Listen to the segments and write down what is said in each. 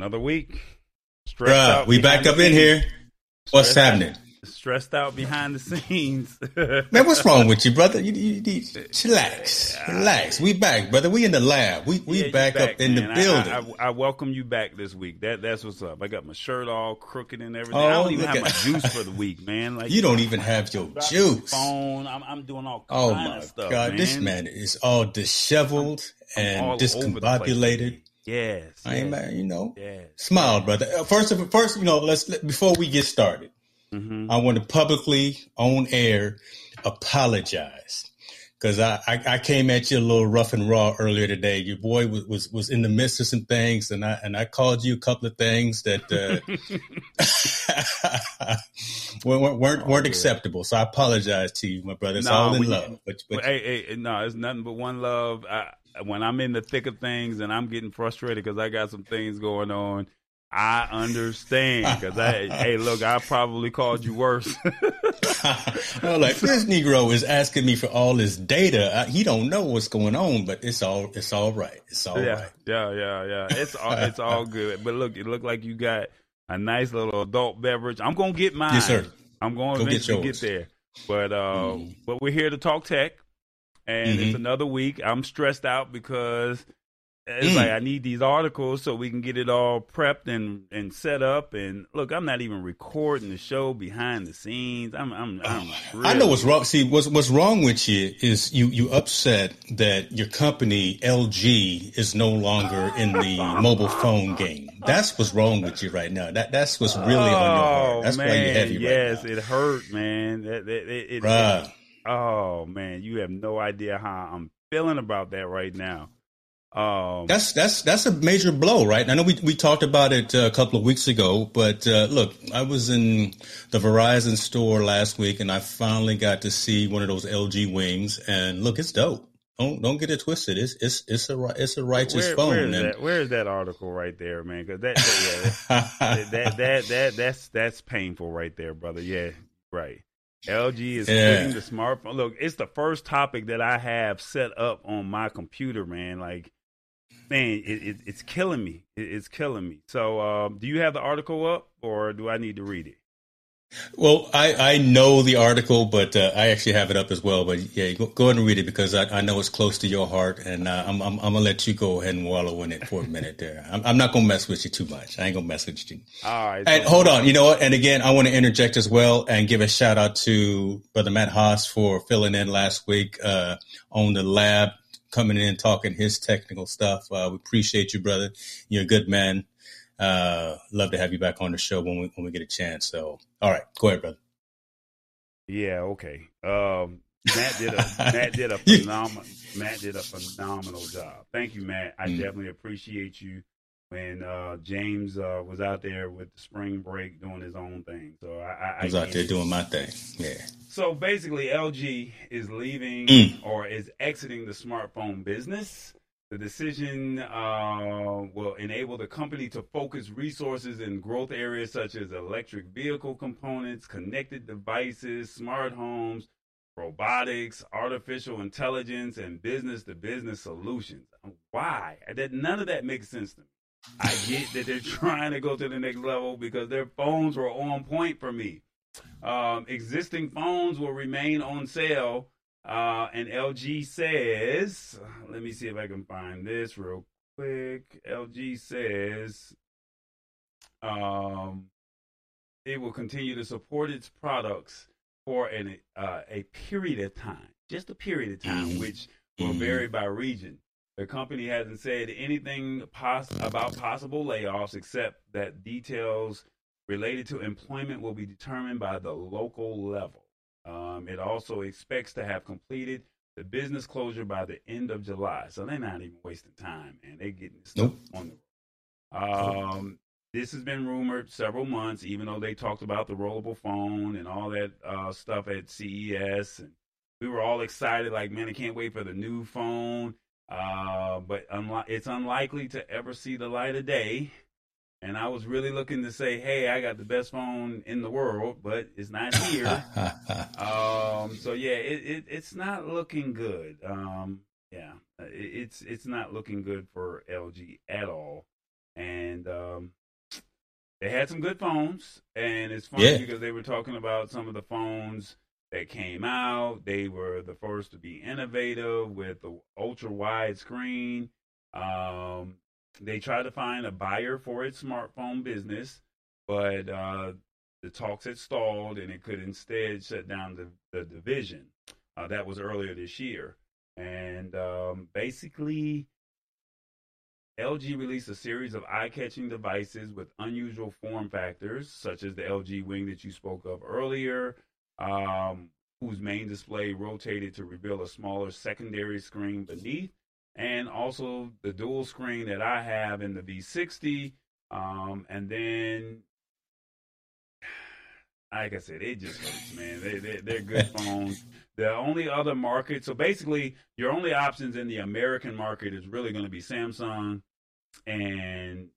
Another week. Stressed Bruh, out we back up in here. What's Stressed out- happening? Stressed out behind the scenes. Man, what's wrong with you, brother? You, you, you, relax, relax. We back, brother. We in the lab. We we Yeah, you back, up in the building. I, I, I welcome you back this week. That that's what's up. I got my shirt all crooked and everything. Oh, I don't even have my juice for the week, man. Like you don't even have your juice. Phone. I'm, I'm doing all Oh kind my of stuff. god, man. this man is all disheveled I'm all and place discombobulated. Yes. I ain't yes, mad, you know. yes. Smile, brother. Uh, First of first, you know, let's let, before we get started, Mhm. I want to publicly on air apologize because I, I I came at you a little rough and raw earlier today. Your boy was was, was in the midst of some things, and I and I called you a couple of things that uh, weren't weren't, Oh, weren't yeah. acceptable. So I apologize to you, my brother. It's No, all in we- love. But, but Well, hey, hey, no, it's nothing but one love. I, when I'm in the thick of things and I'm getting frustrated because I got some things going on, I understand. Because I, hey, look, I probably called you worse. I'm like this Negro is asking me for all this data. I, he don't know what's going on, but it's all it's all right. It's all right. yeah, yeah, yeah, yeah. It's all, it's all good. But look, it looked like you got a nice little adult beverage. I'm gonna get mine. Yes, sir. I'm going to Go get eventually get, yours. there. But uh, Mhm. but we're here to talk tech, and Mhm. it's another week. I'm stressed out because it's Mm. like I need these articles so we can get it all prepped and, and set up. And look, I'm not even recording the show behind the scenes. I'm I'm, I'm I know what's wrong. See, what's what's wrong with you is you you upset that your company LG is no longer in the mobile phone game. That's what's wrong with you right now. That that's what's really on your heart. That's oh, man, why you're heavy yes, right now. it hurt, man. That, that, it, it. Oh man, you have no idea how I'm feeling about that right now. Um, That's that's that's a major blow, right? I know we we talked about it uh, a couple of weeks ago, but uh, look, I was in the Verizon store last week, and I finally got to see one of those LG wings, and look, it's dope. Don't don't get it twisted. It's it's it's a it's a righteous where, phone. where is that? Where is that article right there, man? Because that, that, yeah, that, that that that that's that's painful right there, brother. Yeah, right. LG is Yeah. quitting the smartphone. Look, it's the first topic that I have set up on my computer, man. Like, man, it, it, it's killing me. It, it's killing me. So, um, do you have the article up, or do I need to read it? Well, I, I know the article, but uh, I actually have it up as well. But yeah, go, go ahead and read it because I, I know it's close to your heart, and uh, I'm, I'm I'm gonna let you go ahead and wallow in it for a minute there. I'm, I'm not gonna mess with you too much. I ain't gonna mess with you. All right. And hold on, you know what? And again, I want to interject as well and give a shout out to Brother Matt Haas for filling in last week uh, on the lab, coming in talking his technical stuff. Uh, we appreciate you, brother. You're a good man. Uh, love to have you back on the show when we when we get a chance. So, all right, go ahead, brother. Yeah, okay. Um, Matt did a Matt did a phenomenal Matt did a phenomenal job. Thank you, Matt. I Mm. definitely appreciate you. When uh, James uh, was out there with the spring break doing his own thing, so I, I, I was out there doing my thing. Yeah. So basically, LG is leaving Mm. or is exiting the smartphone business. The decision uh, will enable the company to focus resources in growth areas such as electric vehicle components, connected devices, smart homes, robotics, artificial intelligence, and business to business solutions. Why? That none of that makes sense to me. I get that they're trying to go to the next level because their phones were on point for me. Um, existing phones will remain on sale uh, and LG says, let me see if I can find this real quick. LG says um, it will continue to support its products for an, uh, a period of time, just a period of time, mm-hmm. which will mm-hmm. vary by region. The company hasn't said anything pos- about possible layoffs except that details related to employment will be determined by the local level. Um, it also expects to have completed the business closure by the end of July. So they're not even wasting time, man. They're getting stuff nope. on the road. Um, this has been rumored several months, even though they talked about the rollable phone and all that uh, stuff at CES. And we were all excited, like, man, I can't wait for the new phone. Uh, but unli- it's unlikely to ever see the light of day and I was really looking to say, "Hey, I got the best phone in the world," but it's not here. um, so yeah, it, it, it's not looking good. Um, yeah, it, it's it's not looking good for LG at all. And um, they had some good phones, and it's funny yeah. because they were talking about some of the phones that came out. They were the first to be innovative with the ultra wide screen. Um, they tried to find a buyer for its smartphone business, but uh, the talks had stalled and it could instead shut down the, the division. Uh, that was earlier this year. And um, basically, LG released a series of eye catching devices with unusual form factors, such as the LG Wing that you spoke of earlier, um, whose main display rotated to reveal a smaller secondary screen beneath and also the dual screen that I have in the V60. Um, and then, like I said, it just hurts, man. They, they, they're good phones. The only other market, so basically, your only options in the American market is really going to be Samsung and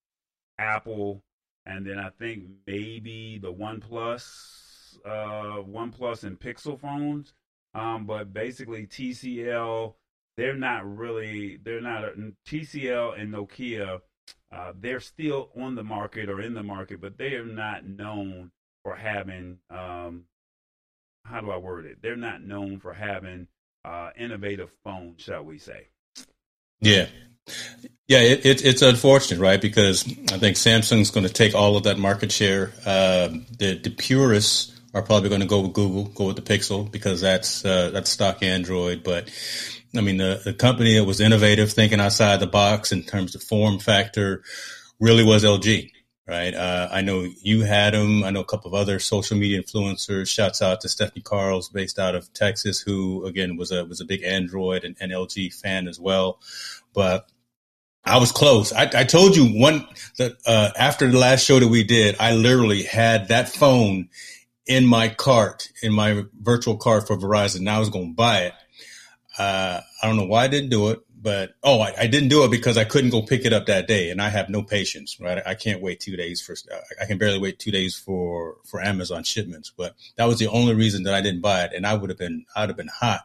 Apple, and then I think maybe the OnePlus, uh, OnePlus and Pixel phones. Um, but basically, TCL they're not really they're not TCL and Nokia. Uh, they're still on the market or in the market, but they are not known for having um, how do I word it? They're not known for having uh, innovative phones, shall we say? Yeah, yeah, it, it, it's unfortunate, right? Because I think Samsung's going to take all of that market share. Uh, the the purists are probably going to go with Google, go with the Pixel because that's uh, that's stock Android. But I mean, the, the company that was innovative, thinking outside the box in terms of form factor, really was LG, right? Uh, I know you had them. I know a couple of other social media influencers. Shouts out to Stephanie Carls, based out of Texas, who again was a was a big Android and, and LG fan as well. But I was close. I, I told you one that uh, after the last show that we did, I literally had that phone in my cart, in my virtual cart for Verizon. Now I was going to buy it uh, I don't know why I didn't do it, but oh, I, I, didn't do it because I couldn't go pick it up that day, and I have no patience. Right, I can't wait two days for. I can barely wait two days for for Amazon shipments. But that was the only reason that I didn't buy it, and I would have been I'd have been hot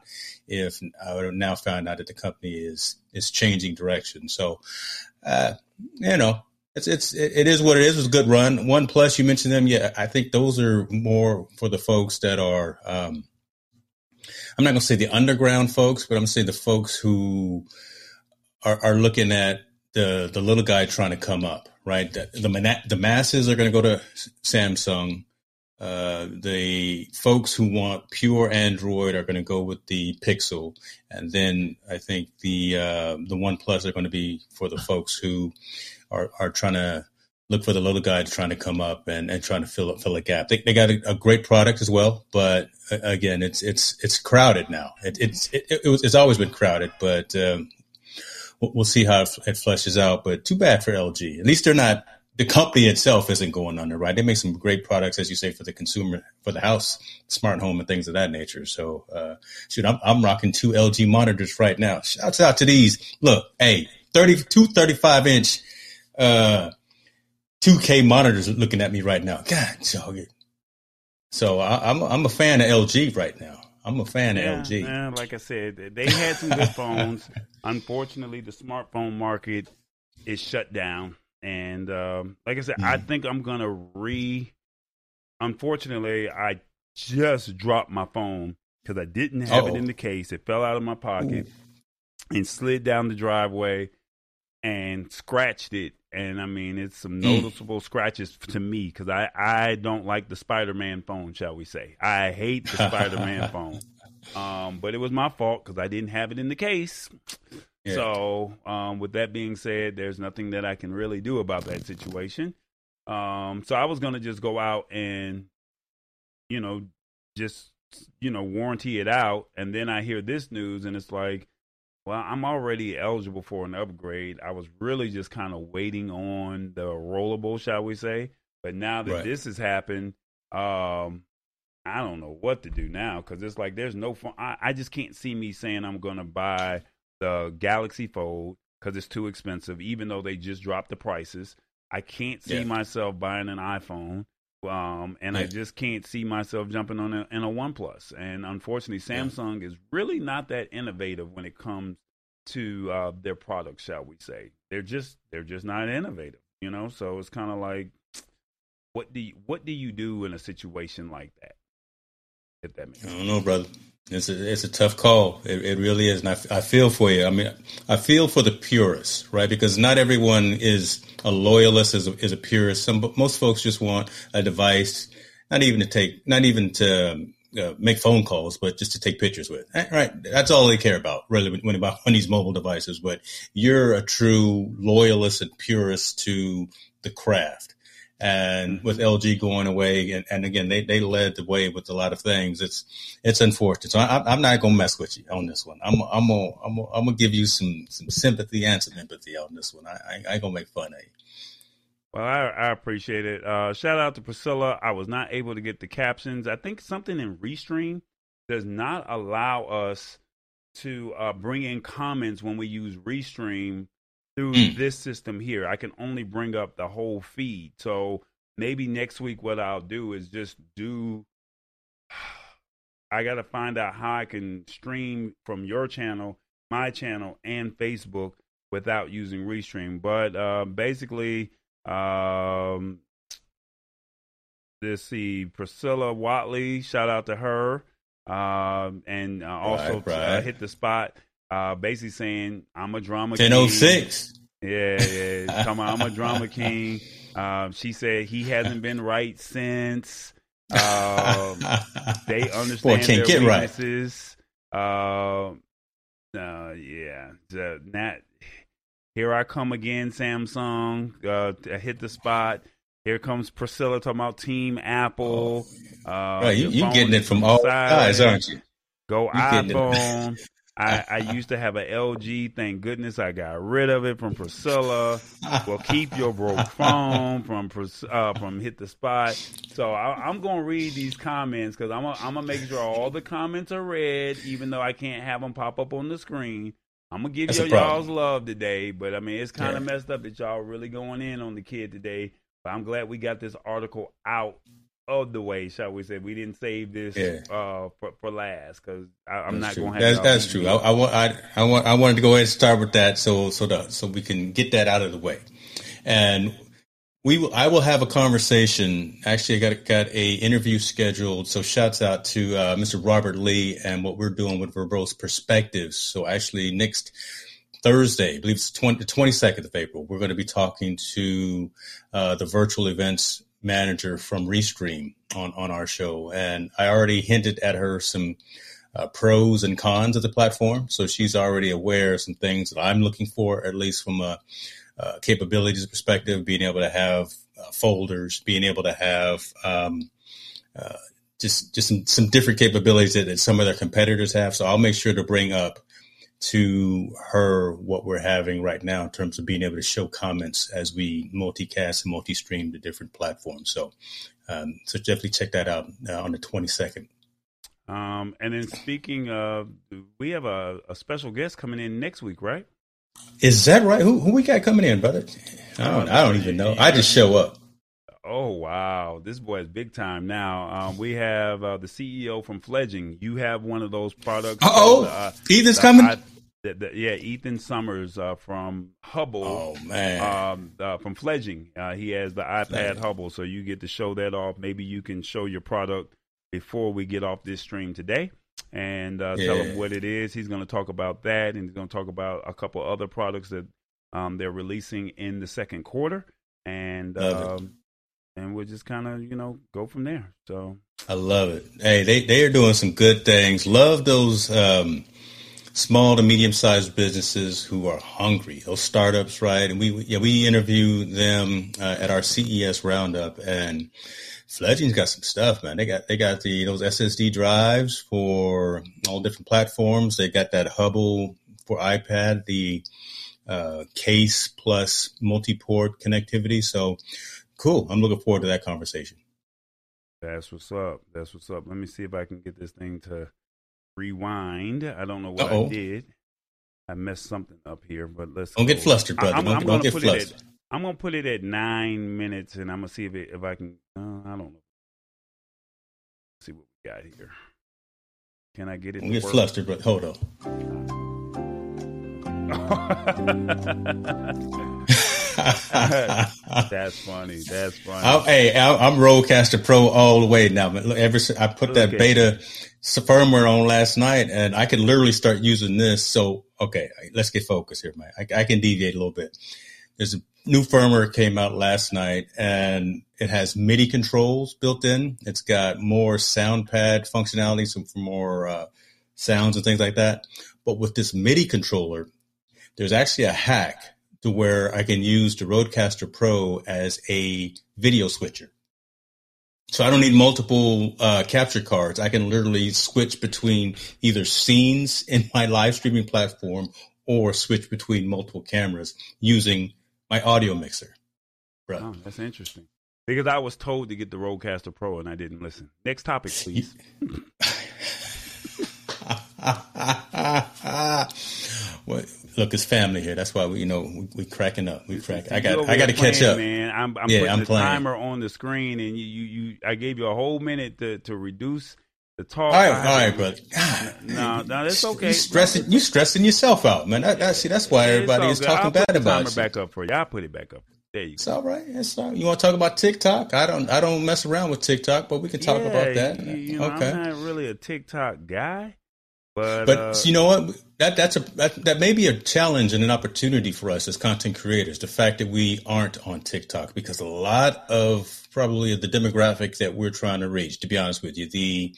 if I would have now found out that the company is is changing direction. So, uh, you know, it's it's it is what it is. It was a good run. One plus, you mentioned them. Yeah, I think those are more for the folks that are. Um, I'm not going to say the underground folks, but I'm going to say the folks who are, are looking at the the little guy trying to come up, right? The the, the masses are going to go to Samsung. Uh, the folks who want pure Android are going to go with the Pixel, and then I think the uh, the OnePlus are going to be for the folks who are are trying to look for the little guys trying to come up and, and trying to fill fill a gap. They, they got a, a great product as well, but uh, again, it's it's it's crowded now. It, it's it, it was, it's always been crowded, but um, we'll, see how it, fleshes out. But too bad for LG. At least they're not. The company itself isn't going under, right? They make some great products, as you say, for the consumer, for the house, smart home, and things of that nature. So, uh, shoot, I'm, I'm rocking two LG monitors right now. Shouts out to these. Look, hey, 32, 35 inch, uh, 2K monitors looking at me right now. God, dog it. So I, am I'm, I'm a fan of LG right now. I'm a fan yeah, of LG. Yeah, like I said, they had some good phones. Unfortunately, the smartphone market is shut down, and um, like I said, mm. I think I'm gonna re. Unfortunately, I just dropped my phone because I didn't have Uh-oh. it in the case. It fell out of my pocket Ooh. and slid down the driveway and scratched it. And I mean, it's some mm. noticeable scratches to me because I, I don't like the Spider Man phone, shall we say. I hate the Spider Man phone. Um, but it was my fault because I didn't have it in the case. Yeah. So, um, with that being said, there's nothing that I can really do about that situation. Um, so I was gonna just go out and, you know, just you know warranty it out, and then I hear this news, and it's like, well, I'm already eligible for an upgrade. I was really just kind of waiting on the rollable, shall we say? But now that right. this has happened, um, I don't know what to do now because it's like there's no fun. I, I just can't see me saying I'm going to buy the Galaxy Fold because it's too expensive, even though they just dropped the prices. I can't see yeah. myself buying an iPhone. Um, and yeah. I just can't see myself jumping on a, in a OnePlus. And unfortunately, Samsung yeah. is really not that innovative when it comes to uh, their products. Shall we say? They're just they're just not innovative. You know, so it's kind of like, what do you, what do you do in a situation like that? If that makes I don't know, brother. It's a, it's a tough call. It, it really is. And I, I feel for you. I mean, I feel for the purists, right? Because not everyone is a loyalist, is a, is a purist. Some, most folks just want a device, not even to take, not even to uh, make phone calls, but just to take pictures with. Eh, right. That's all they care about, really, when about when these mobile devices. But you're a true loyalist and purist to the craft. And with LG going away, and, and again, they, they led the way with a lot of things. It's it's unfortunate. So I, am not gonna mess with you on this one. I'm I'm gonna I'm gonna, I'm gonna give you some some sympathy and some empathy on this one. I, I, ain't gonna make fun of you. Well, I, I appreciate it. Uh, shout out to Priscilla. I was not able to get the captions. I think something in Restream does not allow us to uh, bring in comments when we use Restream through mm. this system here. I can only bring up the whole feed. So maybe next week, what I'll do is just do. I got to find out how I can stream from your channel, my channel, and Facebook without using Restream. But uh, basically, um, let's see, Priscilla Watley, shout out to her. Um, and uh, also right, right. Uh, hit the spot uh, basically saying I'm a drama 1006. king. Yeah, yeah. Come on, I'm a drama king. Um, she said he hasn't been right since. Um, they understand Boy, can't their get weaknesses. Right. Uh, uh, yeah. The, Nat, here I come again, Samsung. Uh, hit the spot. Here comes Priscilla talking about Team Apple. Oh, uh, right, you, you getting it from all sides, aren't you? Go you iPhone. I, I used to have an LG. Thank goodness I got rid of it from Priscilla. well, keep your broke phone from uh, from hit the spot. So I, am gonna read these comments because I'm gonna, I'm gonna make sure all the comments are read, even though I can't have them pop up on the screen. I'm gonna give you y'all's love today, but I mean it's kind of yeah. messed up that y'all really going in on the kid today. But I'm glad we got this article out of the way, shall we say? We didn't save this yeah. uh, for, for last because I'm not going to have. That's, that's true. I, I, want. I, I want. I wanted to go ahead and start with that, so so so we can get that out of the way, and we. Will, I will have a conversation. Actually, I got got a interview scheduled. So shouts out to uh, Mr. Robert Lee and what we're doing with Verbose Perspectives. So actually, next. Thursday, I believe it's 20, the 22nd of April, we're going to be talking to uh, the virtual events manager from Restream on, on our show. And I already hinted at her some uh, pros and cons of the platform. So she's already aware of some things that I'm looking for, at least from a, a capabilities perspective, being able to have uh, folders, being able to have um, uh, just just some, some different capabilities that, that some of their competitors have. So I'll make sure to bring up to her what we're having right now in terms of being able to show comments as we multicast and multi-stream to different platforms. So, um, so definitely check that out uh, on the 22nd. Um, and then speaking of, we have a, a, special guest coming in next week, right? Is that right? Who who we got coming in, brother? I don't I don't even know. I just show up. Oh wow, this boy is big time now. Um, we have uh, the CEO from Fledging. You have one of those products. Oh, uh, Ethan's coming. I, the, the, yeah, Ethan Summers uh, from Hubble. Oh man, um, uh, from Fledging. Uh, he has the iPad man. Hubble, so you get to show that off. Maybe you can show your product before we get off this stream today and uh, yeah. tell him what it is. He's going to talk about that, and he's going to talk about a couple other products that um, they're releasing in the second quarter, and um, and we'll just kind of you know go from there. So I love it. Hey, they they are doing some good things. Love those um, small to medium sized businesses who are hungry. Those startups, right? And we yeah we interview them uh, at our CES roundup and. Fledging's got some stuff, man. They got they got the those SSD drives for all different platforms. They got that Hubble for iPad, the uh, case plus multi-port connectivity. So cool. I'm looking forward to that conversation. That's what's up. That's what's up. Let me see if I can get this thing to rewind. I don't know what Uh-oh. I did. I messed something up here, but let's don't go. get flustered, brother. I, am don't, I'm don't get flustered. At, I'm gonna put it at nine minutes, and I'm gonna see if it, if I can. Uh, I don't know. Let's see what we got here. Can I get it? Don't get work? flustered, but hold on. That's funny. That's funny. I, hey, I, am RODECaster Pro all the way now. Ever since I put that okay. beta firmware on last night, and I can literally start using this. So, okay, let's get focused here, man. I, I can deviate a little bit. There's a new firmware came out last night, and it has MIDI controls built in. It's got more sound pad functionality, some for more uh, sounds and things like that. But with this MIDI controller, there's actually a hack to where I can use the RODECaster Pro as a video switcher. So I don't need multiple uh, capture cards. I can literally switch between either scenes in my live streaming platform or switch between multiple cameras using my audio mixer. Bro. Oh, that's interesting. Because I was told to get the RODECaster Pro and I didn't listen. Next topic, please. what, look, it's family here. That's why we, you know, we, we cracking up. We crack. I got, I got to catch up, man. I'm, I'm yeah, putting I'm the playing. timer on the screen, and you, you, you, I gave you a whole minute to, to reduce the talk. All right, all right, brother. no, no, that's okay. You stressing, you stressing yourself out, man. That, see, that's why everybody is talking I'll bad about timer back up for you. I'll put it back up. There you go. it's all right. It's all right. You want to talk about TikTok? I don't. I don't mess around with TikTok, but we can talk yeah, about that. You, you know, okay. I'm not really a TikTok guy. But, but uh, you know what? That that's a that, that may be a challenge and an opportunity for us as content creators. The fact that we aren't on TikTok because a lot of probably the demographic that we're trying to reach. To be honest with you, the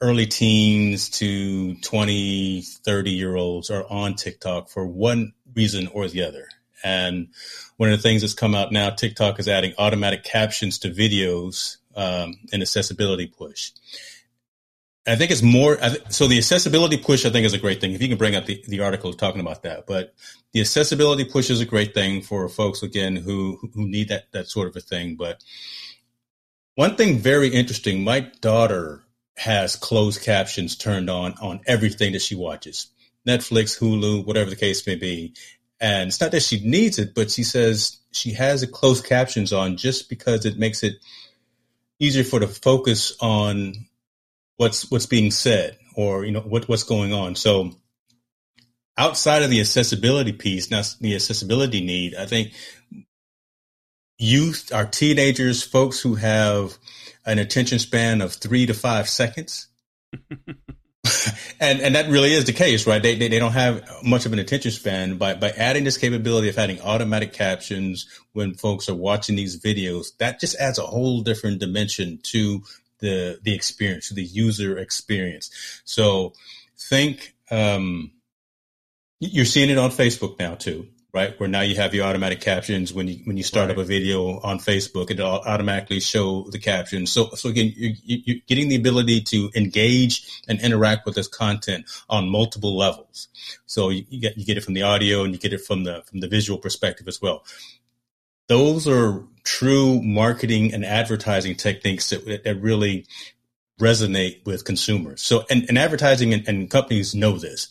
early teens to 20, 30 year olds are on TikTok for one reason or the other. And one of the things that's come out now, TikTok is adding automatic captions to videos, um, an accessibility push. I think it's more. So the accessibility push, I think, is a great thing. If you can bring up the, the article talking about that, but the accessibility push is a great thing for folks again who who need that that sort of a thing. But one thing very interesting, my daughter has closed captions turned on on everything that she watches, Netflix, Hulu, whatever the case may be. And it's not that she needs it, but she says she has the closed captions on just because it makes it easier for the focus on what's what's being said or you know what what's going on. So outside of the accessibility piece, not the accessibility need, I think youth, our teenagers, folks who have an attention span of three to five seconds. and and that really is the case, right? They, they, they don't have much of an attention span. By by adding this capability of adding automatic captions when folks are watching these videos, that just adds a whole different dimension to the the experience, the user experience. So think um, you're seeing it on Facebook now too, right? Where now you have your automatic captions when you when you start right. up a video on Facebook, it'll automatically show the captions. So so again, you're, you're getting the ability to engage and interact with this content on multiple levels. So you, you get you get it from the audio and you get it from the from the visual perspective as well those are true marketing and advertising techniques that, that really resonate with consumers. So, and, and advertising and, and, companies know this.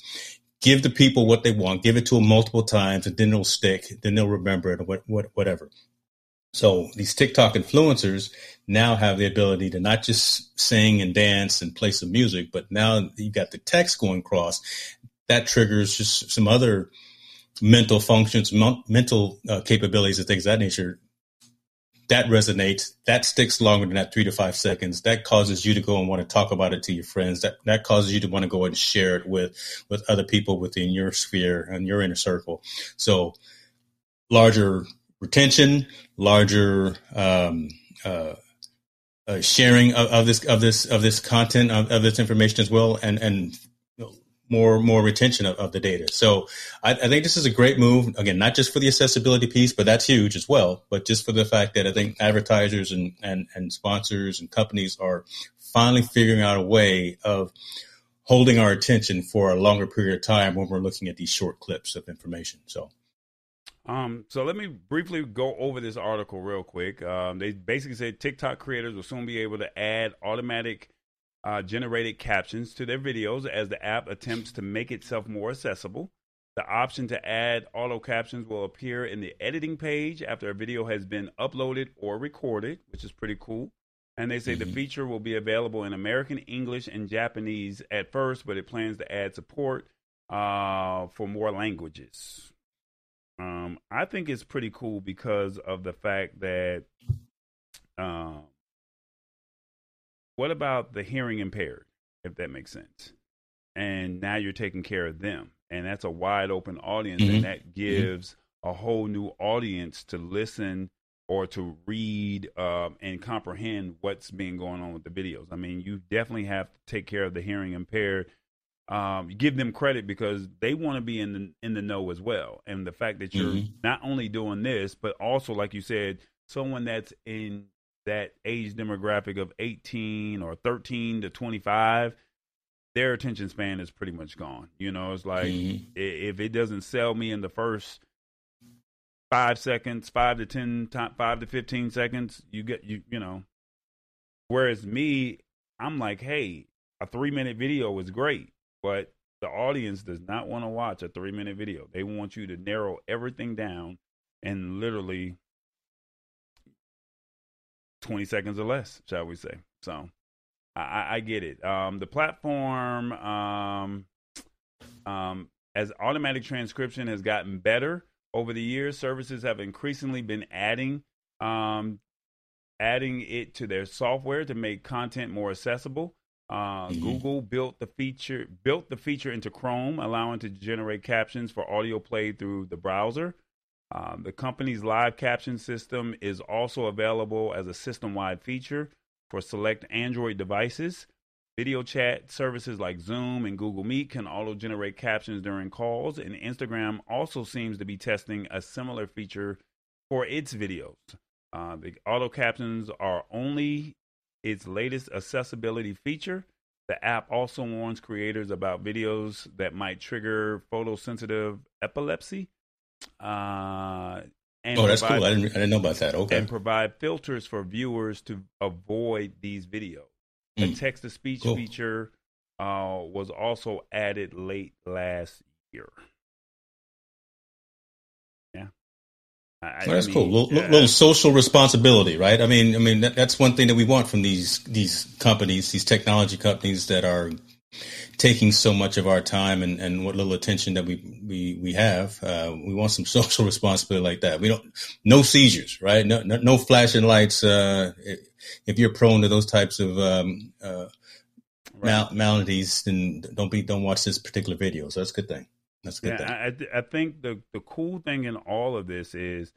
give the people what they want, give it to them multiple times, and then it'll stick. Then they'll remember it, what, what, whatever. So these TikTok influencers now have the ability to not just sing and dance and play some music, but now you've got the text going across. That triggers just some other mental functions, mental uh, capabilities, and things of that nature. That resonates. That sticks longer than that three to five seconds. That causes you to go and want to talk about it to your friends. That that causes you to want to go and share it with with other people within your sphere and your inner circle. So larger retention, larger um, uh, uh, sharing of, of, this of this of this content of, of, this information as well, and and more more retention of, of the data. So I, I, think this is a great move. Again, not just for the accessibility piece, but that's huge as well. But just for the fact that I think advertisers and and, and sponsors and companies are finally figuring out a way of holding our attention for a longer period of time when we're looking at these short clips of information. So um, so let me briefly go over this article real quick. Um, they basically said TikTok creators will soon be able to add automatic uh, generated captions to their videos as the app attempts to make itself more accessible. The option to add auto captions will appear in the editing page after a video has been uploaded or recorded, which is pretty cool. And they say mm-hmm. the feature will be available in American, English, and Japanese at first, but it plans to add support uh, for more languages. Um, I think it's pretty cool because of the fact that, um, what about the hearing impaired, if that makes sense? And now you're taking care of them, and that's a wide open audience, mm-hmm. and that mm-hmm. gives mm-hmm. a whole new audience to listen or to read um, and comprehend what's being going on with the videos. I mean, you definitely have to take care of the hearing impaired um, give them credit because they want to be in the in the know as well. And the fact that you're mm-hmm. not only doing this, but also, like you said, someone that's in that age demographic of 18 or 13 to 25, their attention span is pretty much gone. You know, it's like mm-hmm. if it doesn't sell me in the first five seconds, five to ten, five to 15 seconds, you get you you know. Whereas me, I'm like, hey, a three minute video is great but the audience does not want to watch a three minute video. They want you to narrow everything down and literally 20 seconds or less, shall we say. So I, I get it. Um, the platform, um, um, as automatic transcription has gotten better over the years, services have increasingly been adding um, adding it to their software to make content more accessible. Uh, mm-hmm. Google built the feature built the feature into Chrome, allowing to generate captions for audio played through the browser. Uh, the company's live caption system is also available as a system-wide feature for select Android devices. Video chat services like Zoom and Google Meet can auto generate captions during calls, and Instagram also seems to be testing a similar feature for its videos. Uh, the auto captions are only its latest accessibility feature. The app also warns creators about videos that might trigger photosensitive epilepsy. Uh, and oh, that's provide, cool. I didn't, I didn't know about that. Okay. And provide filters for viewers to avoid these videos. The mm. text to speech cool. feature uh, was also added late last year. I, that's mean, cool. Little, little, social responsibility, right? I mean, I mean that, that's one thing that we want from these these companies, these technology companies that are taking so much of our time and, and what little attention that we we we have. Uh, we want some social responsibility like that. We don't no seizures, right? No no, no flashing lights. Uh, if you're prone to those types of um, uh, right. mal- maladies, then don't be don't watch this particular video. So that's a good thing. That's a good. Yeah, I, I think the the cool thing in all of this is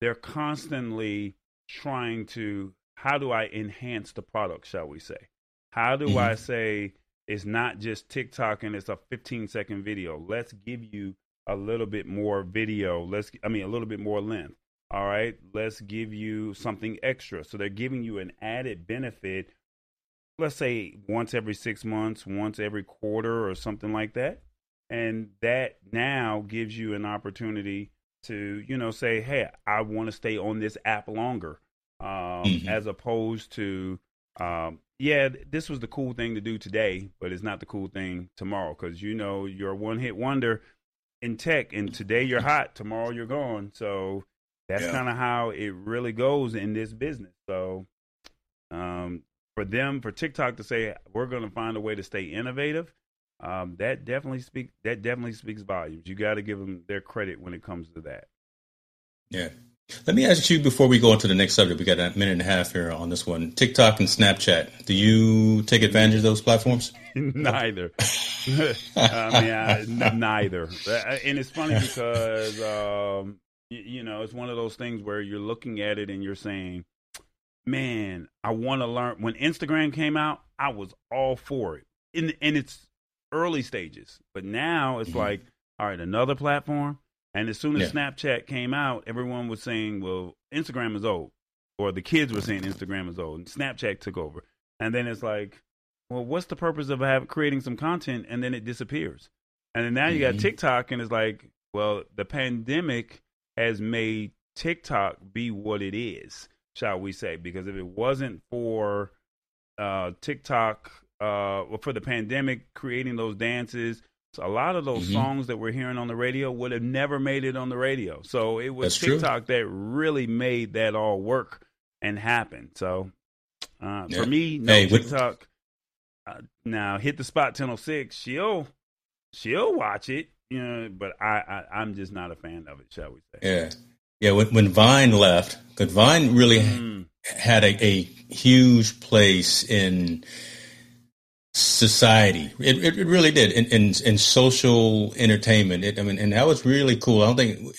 they're constantly trying to how do I enhance the product, shall we say? How do mm-hmm. I say it's not just TikTok and it's a 15 second video? Let's give you a little bit more video. Let's I mean a little bit more length. All right, let's give you something extra. So they're giving you an added benefit. Let's say once every six months, once every quarter, or something like that and that now gives you an opportunity to you know say hey i want to stay on this app longer um, mm-hmm. as opposed to um, yeah, this was the cool thing to do today, but it's not the cool thing tomorrow because you know you're a one hit wonder in tech, and today you're hot, tomorrow you're gone. So that's yeah. kind of how it really goes in this business. So um, for them, for TikTok to say we're going to find a way to stay innovative, um, that definitely speak that definitely speaks volumes. You got to give them their credit when it comes to that. Yeah, let me ask you before we go on to the next subject. We got a minute and a half here on this one. TikTok and Snapchat. Do you take advantage of those platforms? neither. I mean, I, neither. And it's funny because um, you, you know it's one of those things where you're looking at it and you're saying, "Man, I want to learn." When Instagram came out, I was all for it. In in its early stages, but now it's mm-hmm. like, all right, another platform and as soon as yeah. Snapchat came out, everyone was saying, well, Instagram is old. Or the kids were saying Instagram is old. And Snapchat took over. And then it's like, well, what's the purpose of having creating some content and then it disappears? And then now you mm-hmm. got TikTok and it's like, well, the pandemic has made TikTok be what it is, shall we say? Because if it wasn't for uh, TikTok, uh, for the pandemic creating those dances, a lot of those mm-hmm. songs that we're hearing on the radio would have never made it on the radio. So it was That's TikTok true. that really made that all work and happen. So uh, yeah. for me, no hey, TikTok. Uh, now hit the spot 1006. She'll she'll watch it, you know, but I, I am just not a fan of it. Shall we say? Yeah, yeah. When when Vine left, because Vine really mm. had a, a huge place in society. It, it, really did in, in, in social entertainment. It, I mean, and that was really cool. I don't think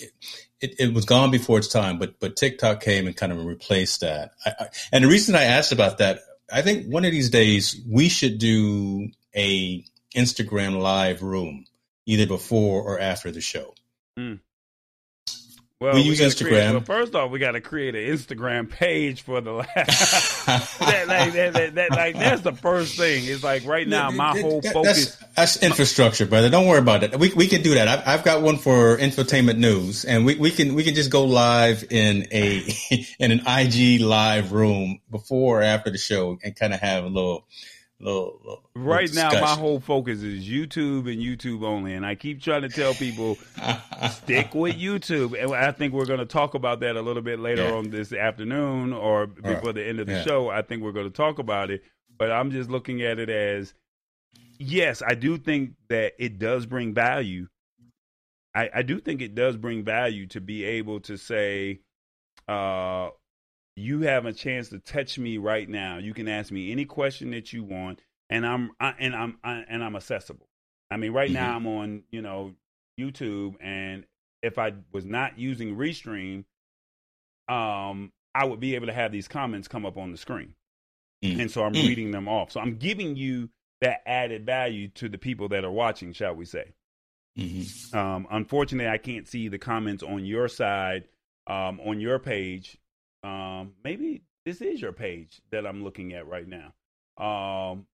it, it, was gone before its time, but but TikTok came and kind of replaced that. I, I, and the reason I asked about that, I think one of these days we should do a Instagram live room, either before or after the show. Mm. Well, we, we use Instagram. Create, well, first off, we got to create an Instagram page for the that, like, that, that, that, like that's the first thing. It's like right now, my whole focus. That's, that's, infrastructure, brother. Don't worry about it. We we can do that. I've, I've got one for infotainment news, and we, we can we can just go live in a in an IG live room before or after the show, and kind of have a little Little, little, right now my whole focus is youtube and youtube only and i keep trying to tell people stick with youtube and i think we're going to talk about that a little bit later yeah. on this afternoon or before right. the end of the yeah. show i think we're going to talk about it but i'm just looking at it as yes i do think that it does bring value i, I do think it does bring value to be able to say uh you have a chance to touch me right now. You can ask me any question that you want, and I'm I, and I'm I, and I'm accessible. I mean, right mm-hmm. now I'm on you know YouTube, and if I was not using Restream, um, I would be able to have these comments come up on the screen, mm-hmm. and so I'm mm-hmm. reading them off. So I'm giving you that added value to the people that are watching, shall we say? Mm-hmm. Um, unfortunately, I can't see the comments on your side um, on your page um, maybe this is your page that I'm looking at right now. Um,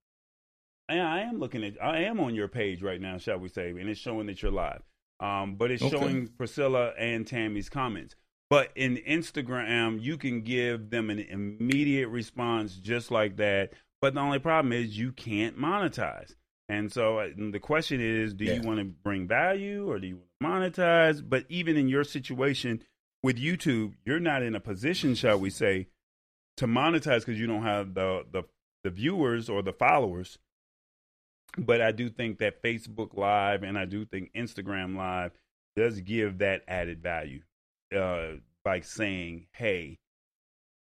and I am looking at, I am on your page right now, shall we say, and it's showing that you're live. Um, but it's okay. showing Priscilla and Tammy's comments. But in Instagram, you can give them an immediate response just like that. But the only problem is you can't monetize. And so uh, the question is, do yeah. you want to bring value or do you want to monetize? But even in your situation, with YouTube, you're not in a position, shall we say, to monetize because you don't have the, the the viewers or the followers. But I do think that Facebook Live and I do think Instagram Live does give that added value uh, by saying, "Hey,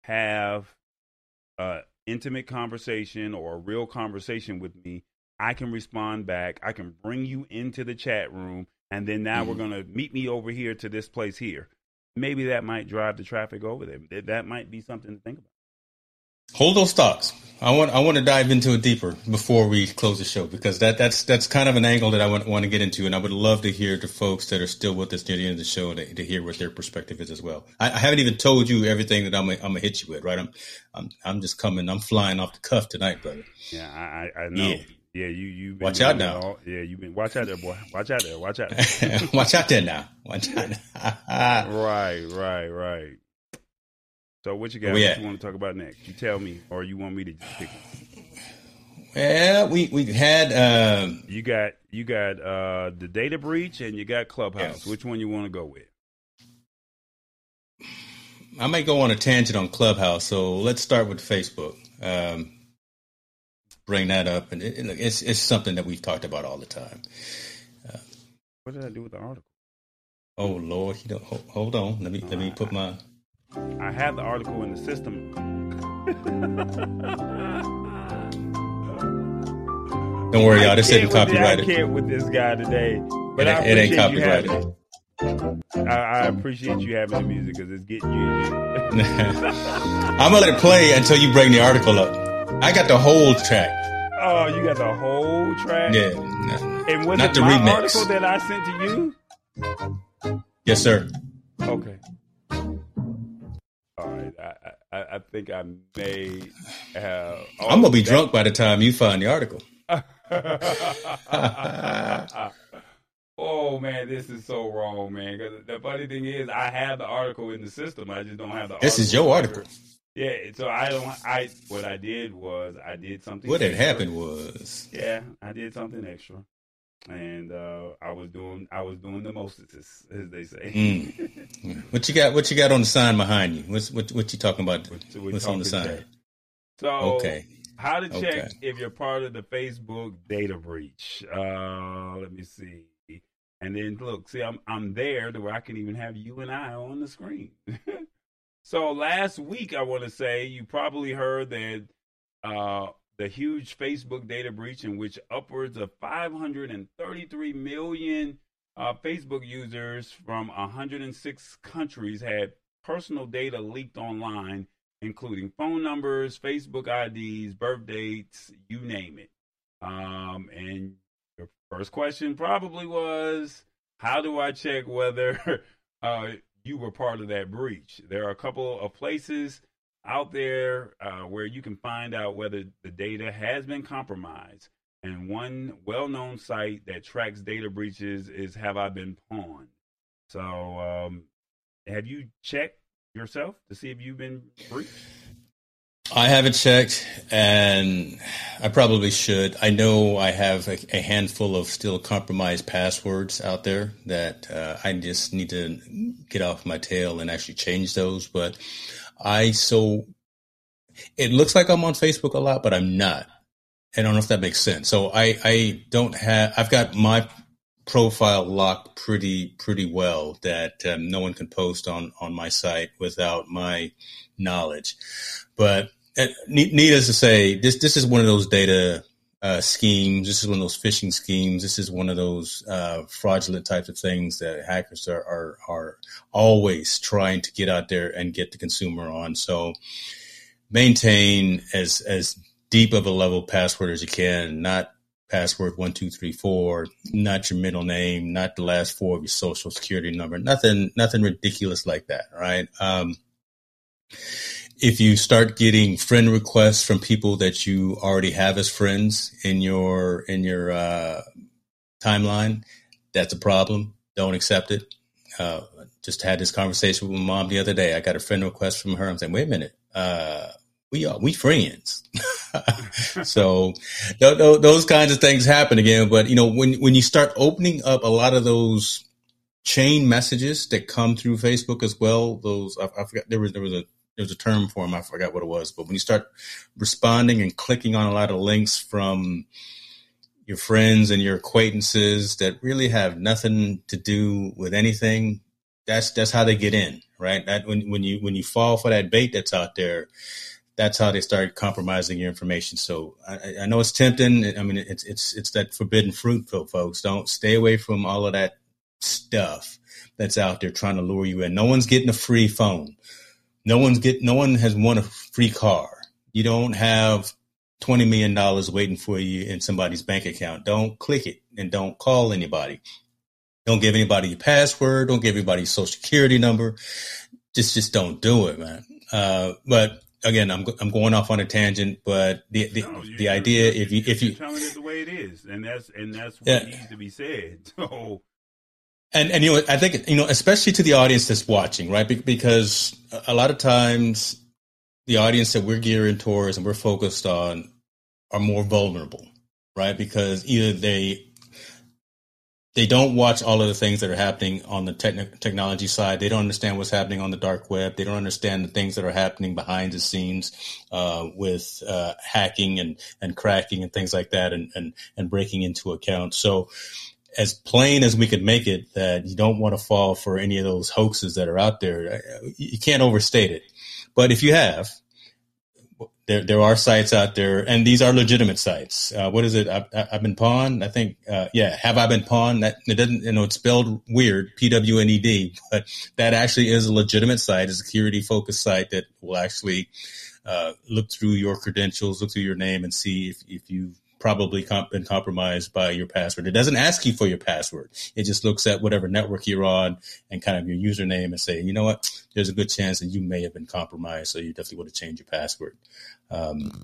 have a intimate conversation or a real conversation with me. I can respond back. I can bring you into the chat room, and then now mm-hmm. we're gonna meet me over here to this place here." Maybe that might drive the traffic over there. That might be something to think about. Hold those thoughts. I want I want to dive into it deeper before we close the show because that that's that's kind of an angle that I want, want to get into, and I would love to hear the folks that are still with us near the end of the show to, to hear what their perspective is as well. I, I, haven't even told you everything that I'm I'm gonna hit you with, right? I'm I'm I'm just coming. I'm flying off the cuff tonight, brother. Yeah, I I know. Yeah. Yeah, you you watch out now. All, yeah, you been watch out there, boy. Watch out there. Watch out. There. watch out there now. Watch out. right, right, right. So what you got? What you want to talk about next? You tell me, or you want me to just pick? Yeah, we we had. Uh, you got you got uh, the data breach, and you got Clubhouse. Yes. Which one you want to go with? I might go on a tangent on Clubhouse, so let's start with Facebook. Um, bring that up, and it, it's it's something that we've talked about all the time. Uh, what did I do with the article? Oh Lord, you don't hold, hold on. Let me let me put my. I have the article in the system. Don't worry, y'all. This isn't copyrighted. I can't with this guy today, but it, it ain't copyrighted. I, I, appreciate you having the music because it's getting you. I'm gonna let it play until you bring the article up. I got the whole track. Oh, you got the whole track? Yeah. No, and was not it the my remix. article that I sent to you? Yes, sir. Okay. All right. I, I, I think I may have. I'm gonna be that. drunk by the time you find the article. oh man, this is so wrong, man. Because the funny thing is, I have the article in the system. I just don't have the. This is your article. Yeah, so I don't. I what I did was I did something. What had happened was. Yeah, I did something extra, and uh, I was doing I was doing the most, as, as they say. Mm. what you got? What you got on the sign behind you? What's what? What you talking about? What, What's on the sign? Today. So okay. How to check okay. if you're part of the Facebook data breach? Uh, let me see. And then look, see, I'm I'm there to where I can even have you and I on the screen. so last week, I want to say you probably heard that uh, the huge Facebook data breach in which upwards of 533 million uh, Facebook users from 106 countries had personal data leaked online including phone numbers, Facebook IDs, birth dates, you name it. Um, and your first question probably was, how do I check whether uh, you were part of that breach? There are a couple of places out there uh, where you can find out whether the data has been compromised. And one well known site that tracks data breaches is Have I Been Pwned? So, um, have you checked yourself to see if you've been breached? I haven't checked, and I probably should. I know I have a, a handful of still compromised passwords out there that uh, I just need to get off my tail and actually change those. But I so it looks like I'm on Facebook a lot, but I'm not. I don't know if that makes sense. So I I don't have. I've got my profile locked pretty pretty well that um, no one can post on on my site without my knowledge. But uh, needless to say, this this is one of those data uh, schemes. This is one of those phishing schemes. This is one of those uh, fraudulent types of things that hackers are, are are always trying to get out there and get the consumer on. So maintain as as deep of a level password as you can. Not password one two three four, not your middle name, not the last four of your social security number, nothing nothing ridiculous like that, right? Um, if you start getting friend requests from people that you already have as friends in your in your uh, timeline, that's a problem. Don't accept it. Uh, just had this conversation with my mom the other day. I got a friend request from her. I'm saying, wait a minute. Uh, we are we friends. so th- th- those kinds of things happen again. But you know, when when you start opening up a lot of those chain messages that come through Facebook as well, those I, I forgot there was there was a there was a term for them. I forgot what it was. But when you start responding and clicking on a lot of links from your friends and your acquaintances that really have nothing to do with anything, that's that's how they get in, right? That when when you when you fall for that bait that's out there that's how they start compromising your information. So I, I, know it's tempting. I mean, it's it's it's that forbidden fruit, folks. Don't stay away from all of that stuff that's out there trying to lure you in. No one's getting a free phone. No one's get. No one has won a free car. You don't have twenty million dollars waiting for you in somebody's bank account. Don't click it and don't call anybody. Don't give anybody your password. Don't give anybody your social security number. Just just don't do it, man. Uh, but again, I'm I'm going off on a tangent, but the the, no, the idea if you if you telling it the way it is, and that's and that's what yeah. needs to be said. So And and you know, I think you know, especially to the audience that's watching, right? Because a lot of times, the audience that we're gearing towards and we're focused on are more vulnerable, right? Because either they they don't watch all of the things that are happening on the techn- technology side. They don't understand what's happening on the dark web. They don't understand the things that are happening behind the scenes uh, with uh, hacking and, and cracking and things like that, and, and and breaking into accounts. So, as plain as we could make it, that you don't want to fall for any of those hoaxes that are out there. You can't overstate it. But if you have, there there are sites out there, and these are legitimate sites. Uh, what is it? I've, I've, been pawned. I think, uh, yeah. Have I been pwned? That it doesn't, you know, it's spelled weird, P W N E D, but that actually is a legitimate site, a security focused site that will actually uh, look through your credentials, look through your name, and see if if you probably comp- been compromised by your password. It doesn't ask you for your password. It just looks at whatever network you're on and kind of your username and say, you know what, there's a good chance that you may have been compromised. So you definitely want to change your password. Um,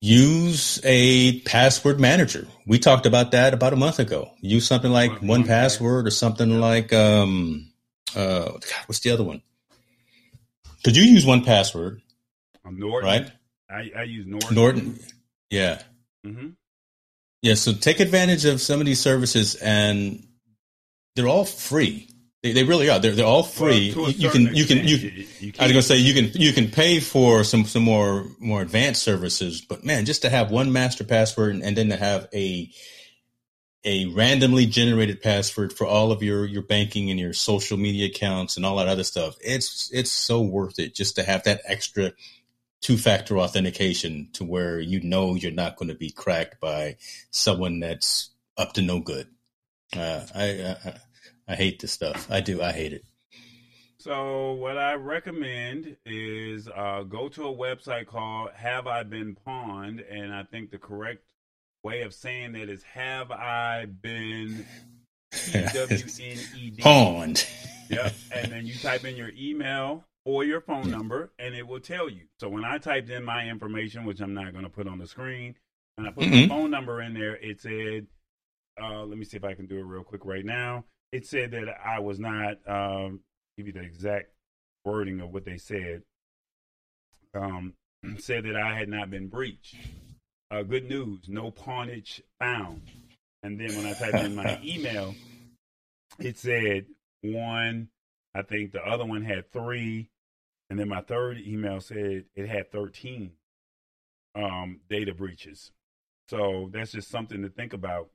use a password manager. We talked about that about a month ago. Use something like one password or something like, um, uh, God, what's the other one? Could you use one password? Norton. Right? I, I use Norton. Norton. Yeah. Mm-hmm. Yeah. So take advantage of some of these services and they're all free. They, they really are. They're, they're all free. Well, you can, you can, you, you, you I was gonna say you can you can pay for some some more more advanced services, but man, just to have one master password and, and then to have a a randomly generated password for all of your your banking and your social media accounts and all that other stuff, it's it's so worth it just to have that extra two factor authentication to where you know you're not going to be cracked by someone that's up to no good. Uh, I, I I hate this stuff. I do. I hate it. So what I recommend is uh, go to a website called Have I Been Pwned, and I think the correct way of saying that is Have I Been P W N E D pawned. Yep, and then you type in your email or your phone number, and it will tell you. So when I typed in my information, which I'm not going to put on the screen, and I put mm-hmm. my phone number in there, it said, uh, "Let me see if I can do it real quick right now." It said that I was not. Um, give you the exact wording of what they said. Um, said that I had not been breached. Uh, good news, no pwnage found. And then when I typed in my email, it said one. I think the other one had three, and then my third email said it had thirteen um, data breaches. So that's just something to think about.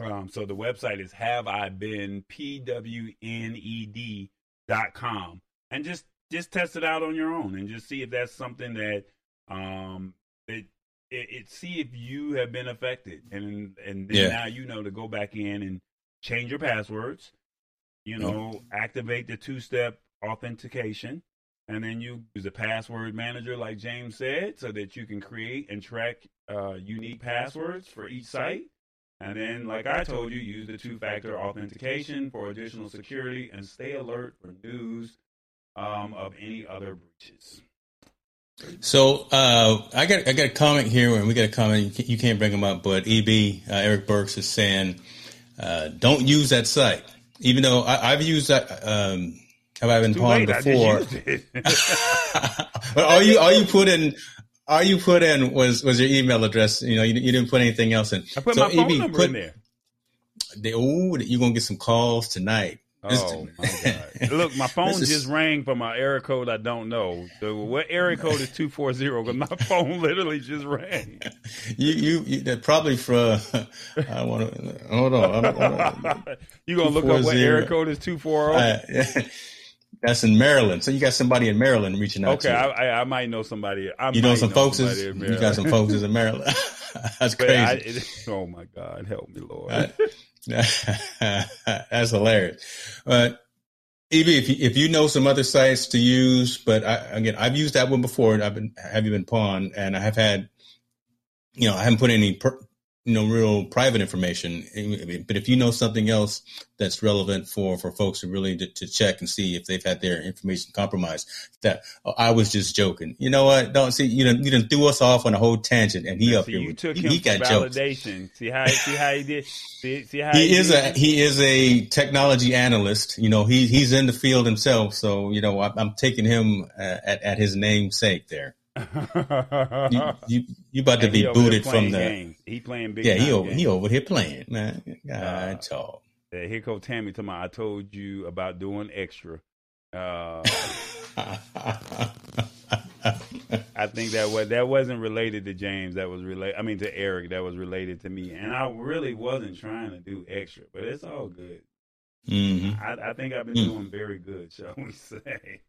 Um, so the website is have I been pwned dot com and just just test it out on your own and just see if that's something that um it, it, it see if you have been affected and and then yeah. now you know to go back in and change your passwords you know activate the two step authentication and then you use a password manager like james said so that you can create and track uh, unique passwords for each site and then, like I told you, use the two factor authentication for additional security and stay alert for news um, of any other breaches. So uh, I got I got a comment here, and we got a comment. You can't bring them up, but EB uh, Eric Burks is saying, uh, "Don't use that site." Even though I, have used that, um, have I been pwned before? but all you all you put in all you put in was was your email address. You know, you, you didn't put anything else in. I put so my phone EB, number put, in there. They, oh, you're gonna get some calls tonight. Oh my god! Look, my phone is, just rang from my area code I don't know. The, what area code is two four zero? Because my phone literally just rang. You you, you that probably for. I want to hold on. you gonna look up what area code is two four zero? That's in Maryland. So you got somebody in Maryland reaching out. To you. Okay, I, I, I, might know somebody. I you know some folks. You got some folks in Maryland. That's crazy. I, it, oh my God, help me, Lord. That's hilarious. But EB, if you, if you know some other sites to use, but I, again, I've used that one before. I've been have you been pawned, and I have had, you know, I haven't put any per, you know, real private information. But if you know something else that's relevant for, for folks to really to, to check and see if they've had their information compromised, that oh, I was just joking. You know what? Don't see you didn't you didn't threw us off on a whole tangent, and he up here. You took he, him he got validation. Jokes. See how see how he did. See, see how he, he, is did? a he is a technology analyst. You know, he he's in the field himself. So you know, I, I'm taking him uh, at at his namesake there. you, you you about to be he over there booted from the games. He playing big. yeah he over games. he over here playing man. God, Uh, talk. Yeah, here go Tammy to my. I told you about doing extra. Uh, I think that was that wasn't related to James. That was related. I mean to Eric. That was related to me. And I really wasn't trying to do extra, but it's all good. hmm I, I think I've been Mm. doing very good, shall we say?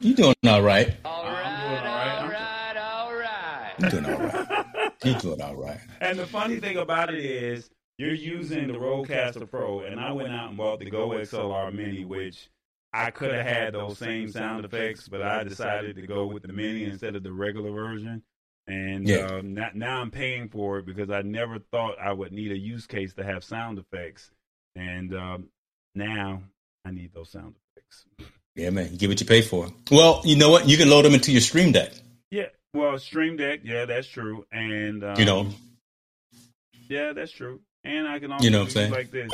You doing all right? All I'm right, doing all right. all right, all right. You doing all right? You doing all right? And the funny thing about it is, you're using the Rodecaster Pro, and I went out and bought the GoXLR Mini, which I could have had those same sound effects, but I decided to go with the Mini instead of the regular version. And Yeah. um, now, now I'm paying for it because I never thought I would need a use case to have sound effects, and um, now I need those sound effects. Yeah, man. You get what you pay for. Well, you know what? You can load them into your Stream Deck. Yeah, well, Stream Deck, yeah, that's true, and um, You know, yeah, that's true. And I can also You know what I'm saying like this.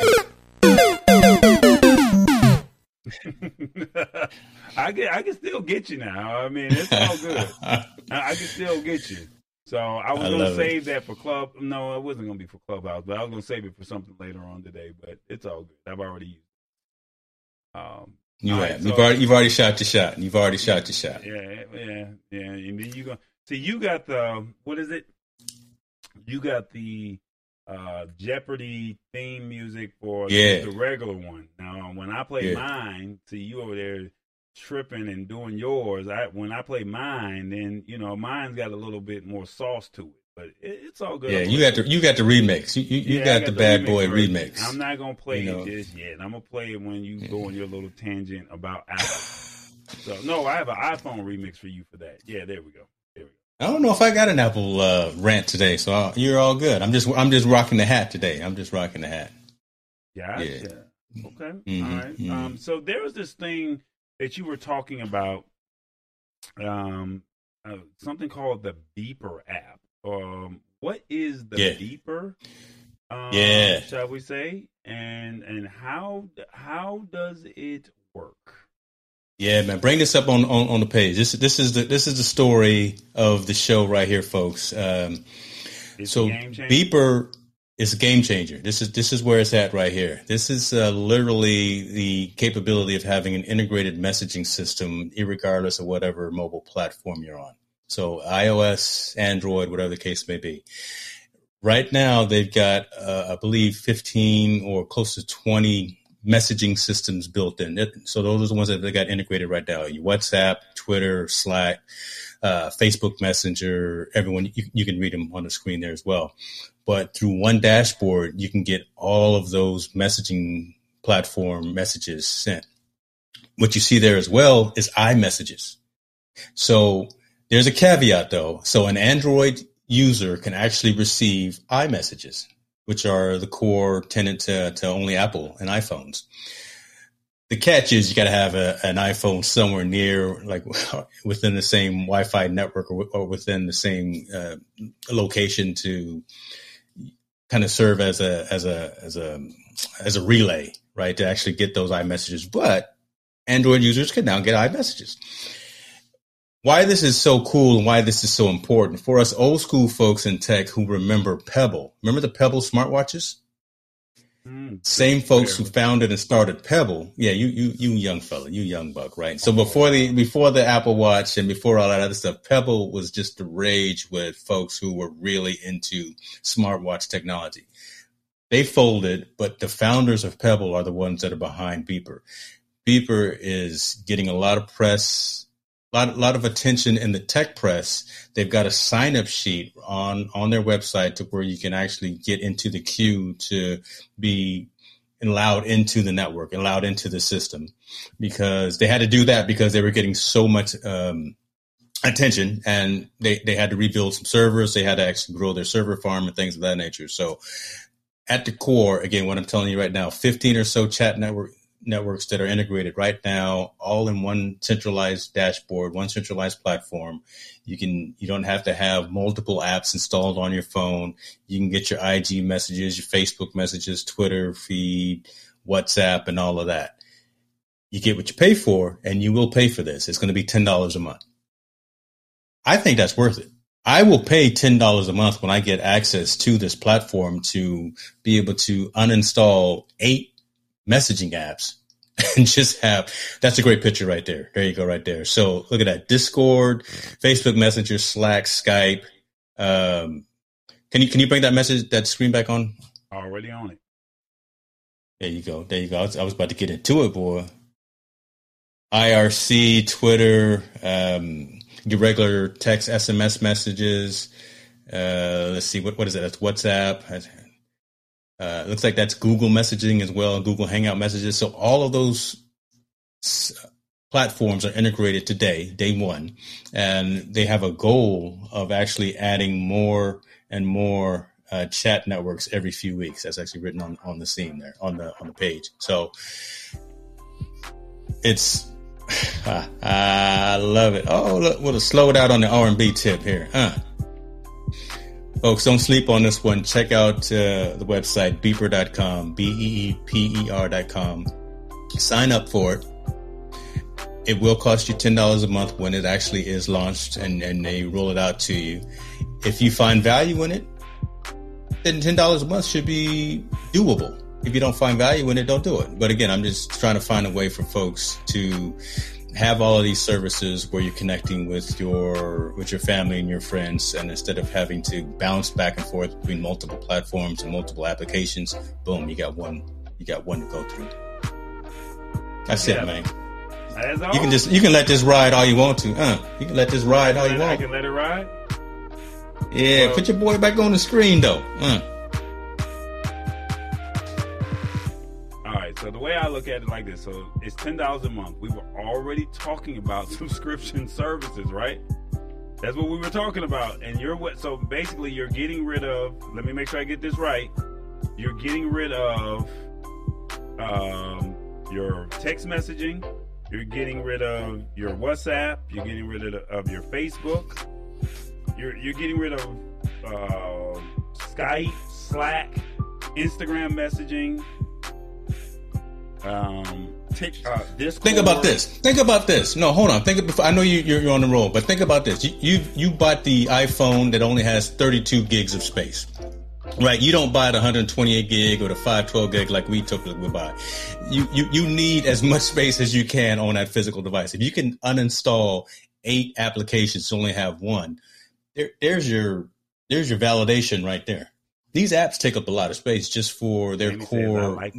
I can I can still get you now. I mean, it's all good. I, I can still get you. So I was I gonna love it. save that for club. No, it wasn't gonna be for clubhouse, but I was gonna save it for something later on today. But it's all good. I've already used. It. Um, you have. right, you've already you've already shot your shot. You've already shot your shot. yeah, yeah, yeah. And then you go see you got the what is it? You got the uh Jeopardy theme music for the- Yeah. the, regular one. Now when I play Yeah. mine, see you over there tripping and doing yours. I when I play mine, then you know mine's got a little bit more sauce to it. But it, it's all good. Yeah, you got the you got the remix. You you, you Yeah, I got, the bad remix boy remix. I'm not gonna play You know. it just yet. I'm gonna play it when you go on your little tangent about Apple. so no, I have an iPhone remix for you for that. Yeah, there we go. There we go. I don't know if I got an Apple uh, rant today, so i you're all good. I'm just I'm just rocking the hat today. I'm just rocking the hat. Gotcha. Yeah. Okay. Mhm, All right. mhm. Um, so there was this thing that you were talking about, um, uh, something called the Beeper app. Um, what is the Yeah. Beeper? Um, Yeah. Shall we say? And and how how does it work? Yeah, man. Bring this up on, on, on the page. This this is the this is the story of the show right here, folks. Um, so a game changer? Beeper is a game changer. This is this is where it's at right here. This is uh, literally the capability of having an integrated messaging system, regardless of whatever mobile platform you're on. So iOS, Android, whatever the case may be. Right now, they've got uh, I believe 15 or close to 20 messaging systems built in. So those are the ones that they got integrated right now. Your WhatsApp, Twitter, Slack, uh, Facebook Messenger, everyone, you, you can read them on the screen there as well. But through one dashboard, you can get all of those messaging platform messages sent. What you see there as well is iMessages. So there's a caveat though. So an Android user can actually receive iMessages, which are the core tenant to, to only Apple and iPhones. The catch is you got to have a, an iPhone somewhere near, like within the same Wi-Fi network or, or within the same uh, location to kind of serve as a as a as a as a relay, right? To actually get those iMessages. But Android users can now get iMessages. Why this is so cool and why this is so important for us old school folks in tech who remember Pebble. Remember the Pebble smartwatches? Mm, Same folks who founded and started Pebble. Yeah, you you you young fella, you young buck, right? So before the before the Apple Watch and before all that other stuff, Pebble was just the rage with folks who were really into smartwatch technology. They folded, but the founders of Pebble are the ones that are behind Beeper. Beeper is getting a lot of press, lot, lot of attention in the tech press. They've got a sign up sheet on, on their website to where you can actually get into the queue to be allowed into the network, allowed into the system because they had to do that because they were getting so much, um, attention and they, they had to rebuild some servers. They had to actually grow their server farm and things of that nature. So at the core, again, what I'm telling you right now, 15 or so chat network networks that are integrated right now, all in one centralized dashboard, one centralized platform. You can, you don't have to have multiple apps installed on your phone. You can get your IG messages, your Facebook messages, Twitter feed, WhatsApp, and all of that. You get what you pay for, and you will pay for this. It's going to be $10 a month. I think that's worth it. I will pay $10 a month when I get access to this platform to be able to uninstall eight messaging apps and just have that's a great picture right there. There you go, right there. So look at that Discord, Facebook Messenger, Slack, Skype. Um, can you can you bring that message that screen back on? Already on it. There you go. There you go. I was, I was about to get into it, boy. IRC, Twitter, um, your regular text, SMS messages. Uh, let's see, what what is it? That's WhatsApp. Uh, looks like that's Google messaging as well, Google Hangout messages. So all of those platforms are integrated today, day one, and they have a goal of actually adding more and more uh, chat networks every few weeks. That's actually written on, on the scene there on the on the page. So it's I love it. Oh, look, we'll slow it out on the R and B tip here, huh? Folks, don't sleep on this one. Check out uh, the website beeper.com, B E E P E R.com. Sign up for it. It will cost you $10 a month when it actually is launched and, and they roll it out to you. If you find value in it, then $10 a month should be doable. If you don't find value in it, don't do it. But again, I'm just trying to find a way for folks to have all of these services where you're connecting with your with your family and your friends and instead of having to bounce back and forth between multiple platforms and multiple applications boom you got one you got one to go through. That's yeah. it man you can just you can let this ride all you want to huh you can let this ride all you want I can let it ride? Yeah well, put your boy back on the screen though uh So the way I look at it like this, so it's ten dollars a month. We were already talking about subscription services, right? That's what we were talking about. And you're what so basically you're getting rid of let me make sure I get this right. You're getting rid of um, your text messaging, you're getting rid of your WhatsApp, you're getting rid of, of your Facebook, you're you're getting rid of uh, Skype, Slack, Instagram messaging, um, uh, Think about this. Think about this. No, hold on. Think before. I know you, you're, you're on the roll, but think about this. You, you you bought the iPhone that only has 32 gigs of space. Right, you don't buy the 128 gig or the 512 gig like we typically buy. You, you you need as much space as you can on that physical device. If you can uninstall eight applications to only have one, there, there's your there's your validation right there. These apps take up a lot of space just for their core. Like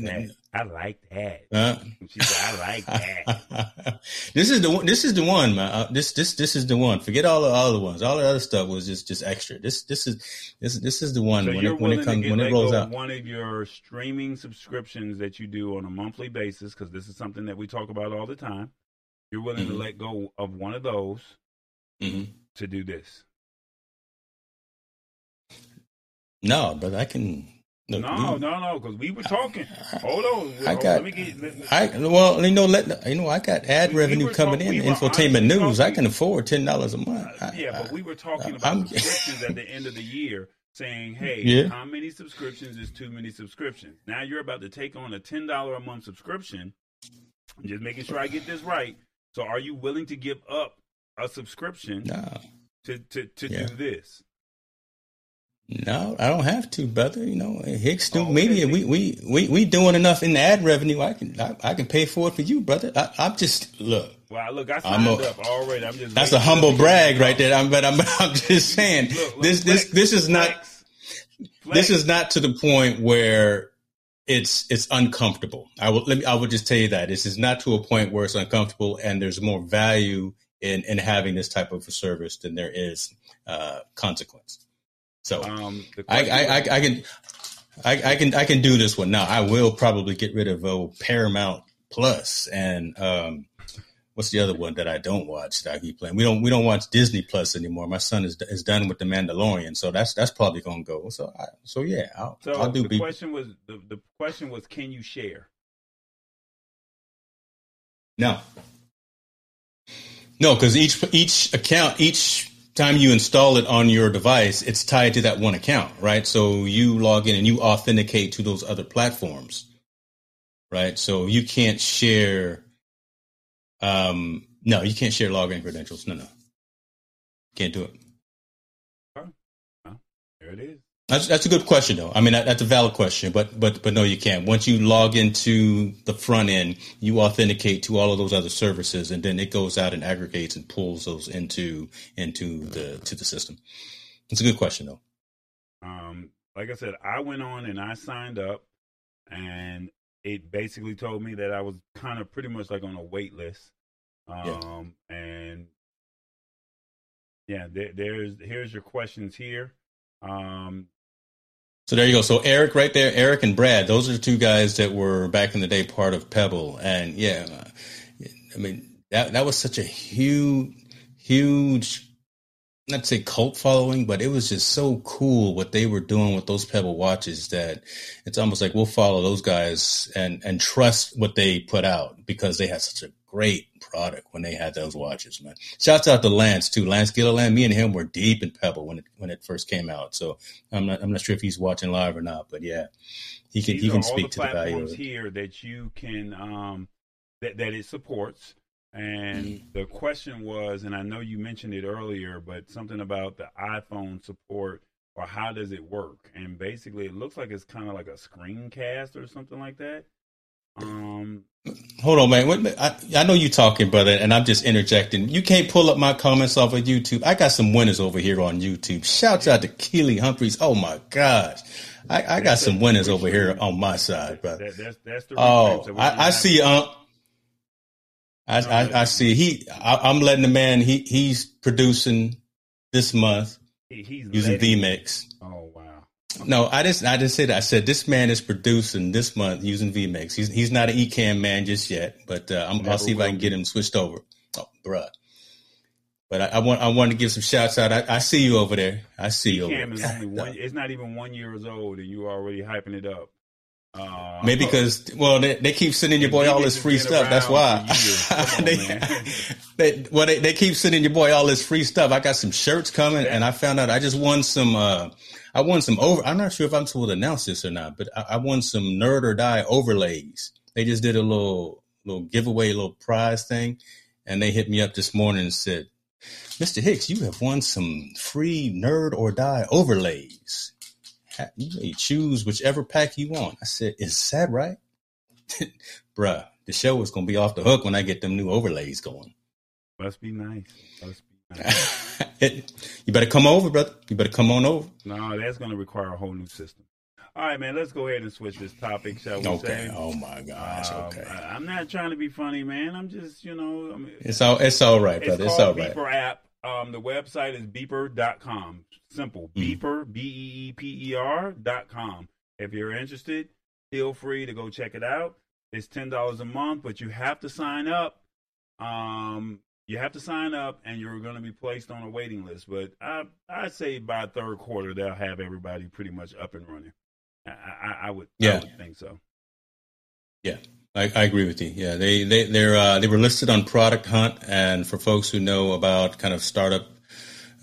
I like that. Uh, she said, I like that. this is the one. This is the one, man. Uh, this this this is the one. Forget all the other ones. All the other stuff was just just extra. This this is this this is the one so when it when it comes when it rolls out. One of your streaming subscriptions that you do on a monthly basis, because this is something that we talk about all the time. You're willing mm-hmm. to let go of one of those mm-hmm. to do this. No, but I can no, no, no, no, because we were talking. Hold on. I got. Let me get, let, I well, you know, let you know, I got ad we, revenue we coming in, we infotainment news. Talking, I can afford ten dollars a month. Uh, yeah, but we were talking about I'm, subscriptions at the end of the year, saying, "Hey, yeah. how many subscriptions is too many subscriptions?" Now you're about to take on a ten dollar a month subscription. I'm just making sure I get this right. So, are you willing to give up a subscription no. to to to yeah. do this? No, I don't have to, brother. You know, Hicks New oh, Media, we, we we we doing enough in the ad revenue. I can I, I can pay for it for you, brother. I, am just look. Well, look, I signed a, up already. I'm just. That's a humble brag right there. I'm, but I'm I'm just saying look, look, this flex, this this is not flex, flex. this is not to the point where it's it's uncomfortable. I will let me I would just tell you that this is not to a point where it's uncomfortable, and there's more value in in having this type of a service than there is uh, consequence. So um, I, I, I, I, can I, I, can I can do this one now. I will probably get rid of oh, Paramount Plus and um, what's the other one that I don't watch that I keep playing? We don't we don't watch Disney Plus anymore. My son is is done with the Mandalorian, so that's that's probably gonna go. So I, so yeah, I'll, So I'll do. the B- question was the, the question was can you share? no, no, because each each account each time you install it on your device, it's tied to that one account, right? So you log in and you authenticate to those other platforms, right? So you can't share. Um, no, you can't share login credentials. No, no, can't do it. There it is. That's that's a good question though. I mean that, that's a valid question, but but but no, you can't. Once you log into the front end, you authenticate to all of those other services, and then it goes out and aggregates and pulls those into into the to the system. It's a good question though. Um, like I said, I went on and I signed up, and it basically told me that I was kind of pretty much like on a wait list. Um, and yeah, there, there's here's your questions here. Um, So there you go. So Eric, right there, Eric and Brad, those are the two guys that were back in the day part of Pebble, and yeah, I mean that that was such a huge, huge, not to say cult following, but it was just so cool what they were doing with those Pebble watches that it's almost like we'll follow those guys and and trust what they put out because they had such a great product when they had those watches, man. Shouts out to Lance too. Lance Gilliland. Me and him were deep in Pebble when it when it first came out. So I'm not I'm not sure if he's watching live or not, but yeah, he can these he can speak the to the value of platforms it. here that you can um, that that it supports. And Mm-hmm. the question was, and I know you mentioned it earlier, but something about the iPhone support or how does it work? And basically, it looks like it's kind of like a screencast or something like that. Um, Hold on, man. Wait. I, I know you're talking, brother, and I'm just interjecting. You can't pull up my comments off of YouTube. I got some winners over here on YouTube. Shouts out to Keely Humphreys. Oh my gosh, I, I got some winners over here on my side, brother. that, that's that's the Oh, reframe. So we're gonna I, I see. Um, I, I, I see. He, I, I'm letting the man. He, he's producing this month he- he's using letting- VMix. Oh wow! No, I didn't. I didn't say that. I said this man is producing this month using VMix. He's he's not an Ecamm man just yet, but uh, I'm, I'll see if I can be. get him switched over. Oh, bruh. But I, I want I want to give some shouts out. I, I see you over there. I see you over Cam is there. only one. It's not even one years old, and you already hyping it up. Uh, Maybe because well they, they keep sending your boy all this free stuff. That's why. On, man. they, well they, they keep sending your boy all this free stuff. I got some shirts coming, and I found out I just won some. uh I won some over. I'm not sure if I'm supposed to announce this or not, but I, I won some nerd or die overlays. They just did a little little giveaway, little prize thing, and they hit me up this morning and said, "Mr. Hicks, you have won some free nerd or die overlays. You may choose whichever pack you want." I said, "Is that right, bruh?" The show is gonna be off the hook when I get them new overlays going. Must be nice. Must be you better come over, brother. You better come on over. no, that's going to require a whole new system. All right, man. Let's go ahead and switch this topic, shall we Okay. say? Oh my gosh. Um, Okay. I, am not trying to be funny, man. I'm just, you know, I mean, It's all. It's all right, it's brother. It's called all right. Beeper app. Um, the website is beeper.com. Simple. Mm. Beeper, B E E P E R dot com. If you're interested, feel free to go check it out. It's ten dollars a month, but you have to sign up. Um, you have to sign up, and you're going to be placed on a waiting list. But I, I'd say by third quarter, they'll have everybody pretty much up and running. I, I, I would, I Yeah. would think so. Yeah, I, I agree with you. Yeah, they they they're uh, they were listed on Product Hunt, and for folks who know about kind of startup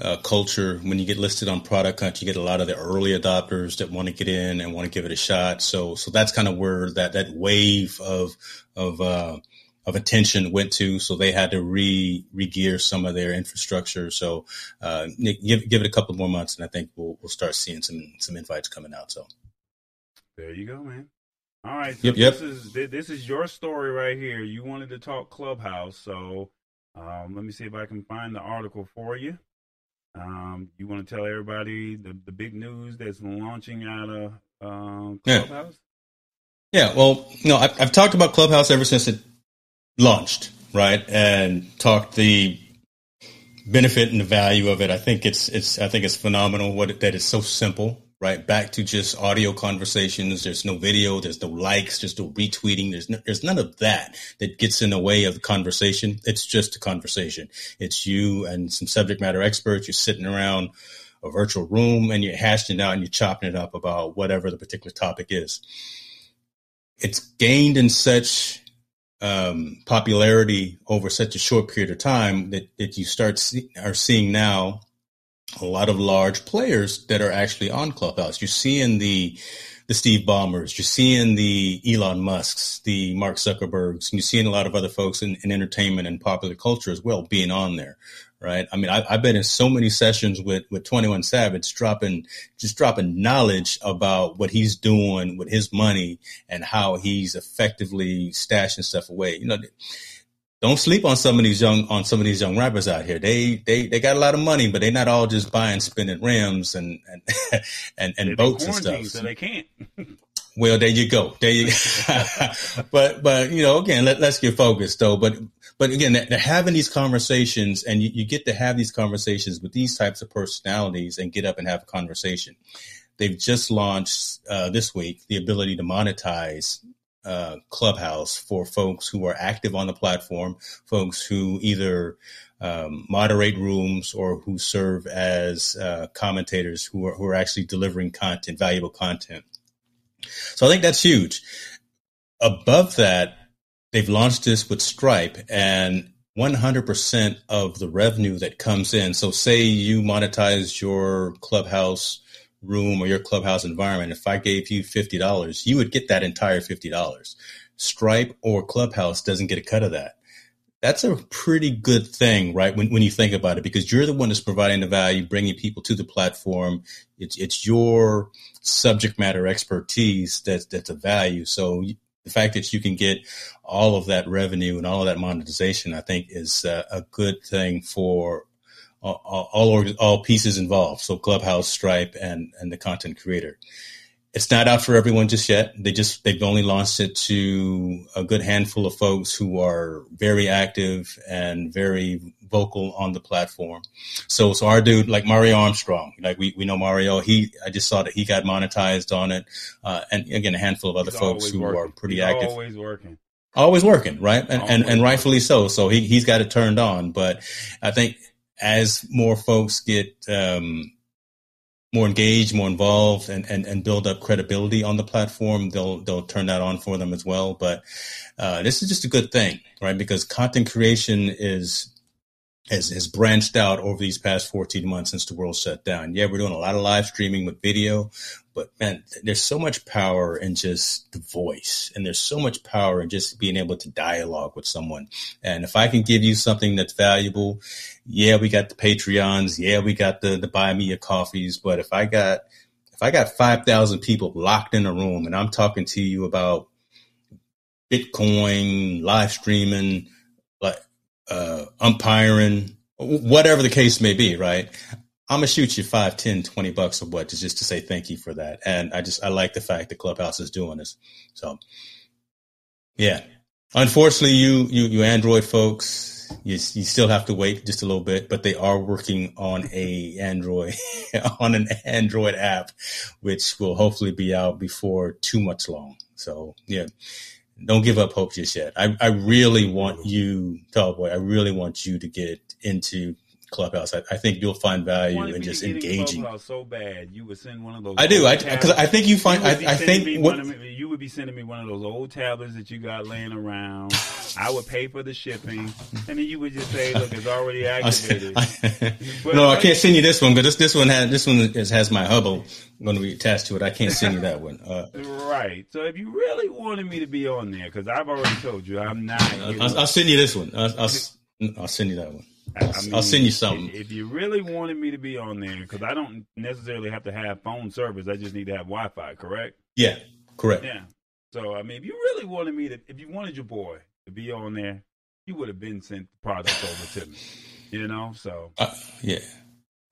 uh, culture, when you get listed on Product Hunt, you get a lot of the early adopters that want to get in and want to give it a shot. So so that's kind of where that that wave of of uh, of attention went to. So they had to re re-gear some of their infrastructure. So uh, Nick, give give it a couple more months, and I think we'll we'll start seeing some some invites coming out. So There you go, man. All right, so Yep, yep. this is this is your story right here. You wanted to talk Clubhouse, so um, let me see if I can find the article for you. Um, you want to tell everybody the, the big news that's launching out of um, Yeah. Clubhouse? Yeah, well, no, I've, I've talked about Clubhouse ever since it launched, right, and talked the benefit and the value of it. I think it's it's I think it's phenomenal what that it's so simple right? Back to just audio conversations. There's no video. There's no likes. There's no retweeting. There's no, there's none of that that gets in the way of the conversation. It's just a conversation. It's you and some subject matter experts. You're sitting around a virtual room and you're hashing it out and you're chopping it up about whatever the particular topic is. It's gained in such um, popularity over such a short period of time that, that you start see, are seeing now a lot of large players that are actually on Clubhouse. You're seeing the the Steve Ballmers, you're seeing the Elon Musks, the Mark Zuckerbergs, and you're seeing a lot of other folks in, in entertainment and popular culture as well being on there, right? I mean, I, have been in so many sessions with with Twenty One Savage, dropping just dropping knowledge about what he's doing with his money and how he's effectively stashing stuff away. You know don't sleep on some of these young on some of these young rappers out here. They they they got a lot of money, but they're not all just buying spinning rims and and and, and boats and stuff. So they can't. well, there you go. There you. Go. But but you know, again, let, let's get focused though. But but again, they're having these conversations, and you, you get to have these conversations with these types of personalities, and get up and have a conversation. They've just launched uh, this week the ability to monetize uh, Clubhouse for folks who are active on the platform, folks who either um, moderate rooms or who serve as uh, commentators who are, who are actually delivering content, valuable content. So I think that's huge. Above that, they've launched this with Stripe and 100% of the revenue that comes in. So say you monetize your Clubhouse room or your clubhouse environment, if I gave you $50, you would get that entire $50. Stripe or Clubhouse doesn't get a cut of that. That's a pretty good thing, right? When, when you think about it, because you're the one that's providing the value, bringing people to the platform. It's, it's your subject matter expertise that's, that's a value. So the fact that you can get all of that revenue and all of that monetization, I think is a, a good thing for all all, all pieces involved. So Clubhouse, Stripe, and and the content creator. It's not out for everyone just yet. They just they've only launched it to a good handful of folks who are very active and very vocal on the platform. So so our dude like Mario Armstrong, like we, we know Mario. He I just saw that he got monetized on it, uh, and again a handful of other He's folks who working. are pretty He's active. Always working. Always working, right? And and, and rightfully so. So he he's got it turned on. But I think as more folks get um, more engaged, more involved, and, and, and build up credibility on the platform, they'll they'll turn that on for them as well. But uh, this is just a good thing, right? Because content creation is has, has branched out over these past 14 months since the world shut down. Yeah, we're doing a lot of live streaming with video, but man, there's so much power in just the voice and there's so much power in just being able to dialogue with someone. And if I can give you something that's valuable, yeah, we got the Patreons. Yeah, we got the, the buy me a coffees. But if I got, if I got 5,000 people locked in a room and I'm talking to you about Bitcoin, live streaming, like, uh, umpiring, whatever the case may be, right? I'm gonna shoot you five, ten, twenty bucks or what, just to say thank you for that. And I just I like the fact that Clubhouse is doing this. So, yeah. Unfortunately, you you you Android folks, you you still have to wait just a little bit, but they are working on a Android on an Android app, which will hopefully be out before too much long. So yeah, don't give up hope just yet. I, I really want you, Tallboy, I really want you to get into Clubhouse. I, I think you'll find value in just to get in engaging. Clubhouse so bad, you would send one of those. I do, I because I think you find. You I, I think what, of, you would be sending me one of those old tablets that you got laying around. I would pay for the shipping, and then you would just say, "Look, it's already activated." But no, I can't send you this one because this this one has this one is, has my Hubble going to be attached to it. I can't send you that one. Uh, Right. So if you really wanted me to be on there, because I've already told you I'm not. I'll, I'll send you this one. I'll, I'll, I'll send you that one. I I'll, mean, I'll send you something. If, if you really wanted me to be on there, because I don't necessarily have to have phone service, I just need to have Wi-Fi. Correct? Yeah, correct. Yeah. So I mean, if you really wanted me to, if you wanted your boy to be on there, you would have been sent the product over to me. You know. So Uh, yeah.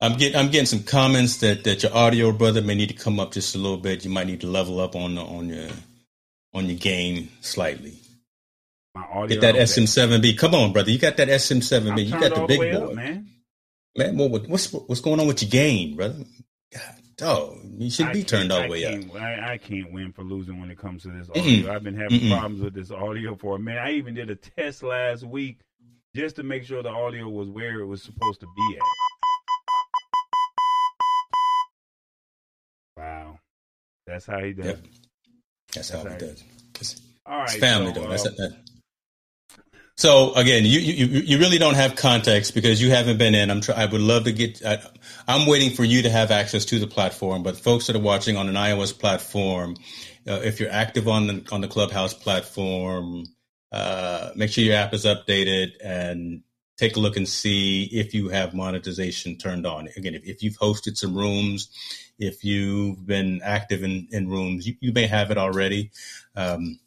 I'm getting I'm getting some comments that, that your audio brother may need to come up just a little bit. You might need to level up on the, on your on your game slightly. Get that. SM7B. Come on, brother. You got that I'm SM7B. You got the big boy. up, man. Man, what, what's what's going on with your game, brother? God oh, you should be turned all the way up. I, I can't win for losing when it comes to this audio. I've been having Mm-mm. problems with this audio for a minute. I even did a test last week just to make sure the audio was where it was supposed to be at. Wow, that's how he does. Yep. it. That's how That's it does. All right, it's family, so, though. That's uh, that. So again, you, you you really don't have context because you haven't been in. I'm try, I would love to get. I, I'm waiting for you to have access to the platform. But folks that are watching on an iOS platform, uh, if you're active on the on the Clubhouse platform, uh, make sure your app is updated and take a look and see if you have monetization turned on. Again, if, if you've hosted some rooms, if you've been active in, in rooms, you, you may have it already. Um,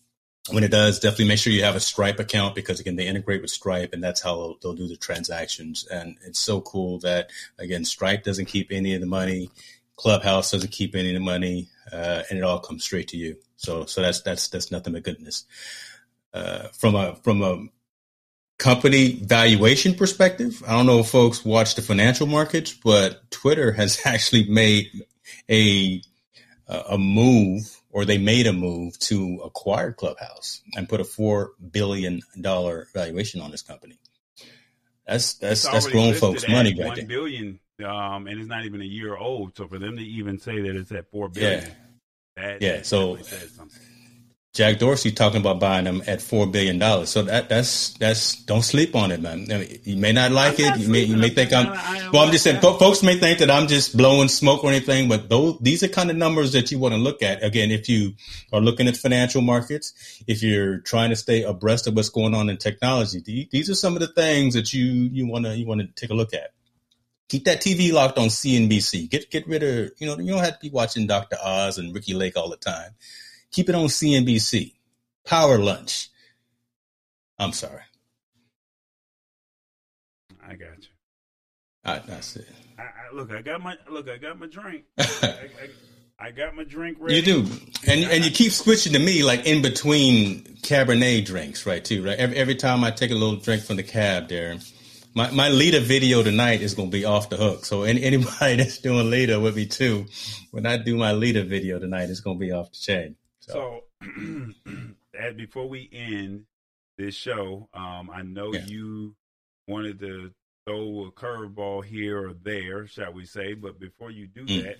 when it does, definitely make sure you have a Stripe account because again, they integrate with Stripe and that's how they'll, they'll do the transactions. And it's so cool that again, Stripe doesn't keep any of the money. Clubhouse doesn't keep any of the money, uh, and it all comes straight to you. So, so that's, that's, that's nothing but goodness. Uh, from a, from a company valuation perspective, I don't know if folks watch the financial markets, but Twitter has actually made a, a move or they made a move to acquire Clubhouse and put a four billion dollar valuation on this company. That's that's that's grown folks' money right there. billion, um, and it's not even a year old. So for them to even say that it's at four billion, Yeah. Yeah, so- definitely says something. Jack Dorsey talking about buying them at four billion dollars. So that that's that's don't sleep on it, man. I mean, you may not like I'm it. not You may you may think I'm. I Well, I'm just saying, fo- folks may think that I'm just blowing smoke or anything, but those these are kind of numbers that you want to look at. Again, if you are looking at financial markets, if you're trying to stay abreast of what's going on in technology, the- these are some of the things that you you want to you want to take a look at. Keep that TV locked on CNBC. Get get rid of you know you don't have to be watching Dr. Oz and Ricki Lake all the time. Keep it on CNBC. Power lunch. I'm sorry. I got you. I, that's it. I, I, look, I got my look. I got my drink. I, I, got my drink ready. You do, and and you keep switching to me like in between Cabernet drinks, right? Too right. Every every time I take a little drink from the cab, there, my my Lita video tonight is going to be off the hook. So any, anybody that's doing Lita with me too, when I do my Lita video tonight, it's going to be off the chain. So, So, and before we end this show, um, I know Yeah. you wanted to throw a curveball here or there, shall we say? But before you do Mm. that,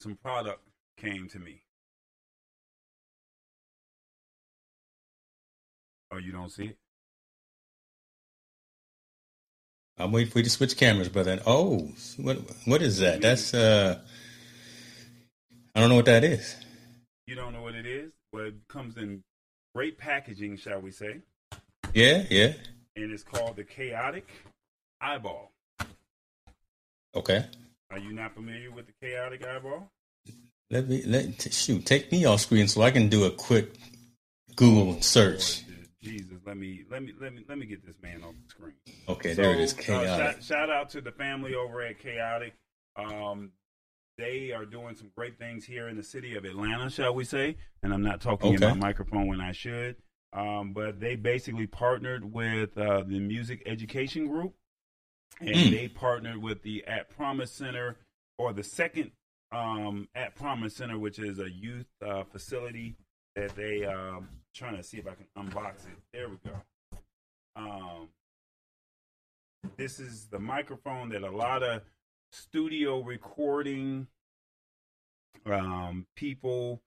some product came to me. Oh, you don't see it? I'm waiting for you to switch cameras, brother. Oh, what what is that? That's uh, I don't know what that is. You don't know what it is? Well, it comes in great packaging, shall we say? Yeah, yeah. And it's called the Kaotica Eyeball. Okay. Are you not familiar with the Kaotica Eyeball? Let me let shoot. Take me off screen so I can do a quick Google search. Lord, Jesus, let me let me let me let me get this man on the screen. Okay, there it is. So, uh, Kaotica. shout, shout out to the family over at Kaotica. Um, they are doing some great things here in the city of Atlanta, shall we say? And I'm not talking in my microphone when I should. Um, but they basically partnered with uh, the Music Education Group, and Mm. they partnered with the At Promise Center, or the second um, At Promise Center, which is a youth uh, facility that they um, trying to see if I can unbox it. There we go. Um, this is the microphone that a lot of studio recording um, people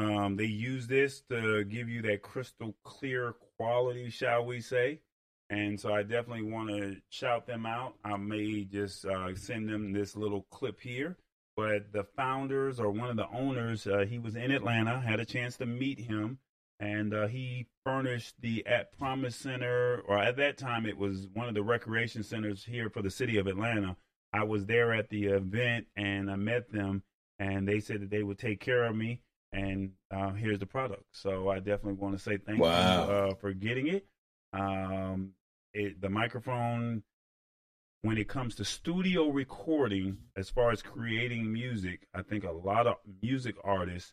um, they use this to give you that crystal clear quality, shall we say? And so I definitely want to shout them out. I may just uh, send them this little clip here. But the founders or one of the owners, uh, he was in Atlanta, had a chance to meet him, and uh, he furnished the At Promise Center, or at that time it was one of the recreation centers here for the city of Atlanta. I was there at the event and I met them, and they said that they would take care of me. And uh, here's the product. So I definitely want to say thank Wow. you uh, for getting it. Um, it. The microphone, when it comes to studio recording, as far as creating music, I think a lot of music artists,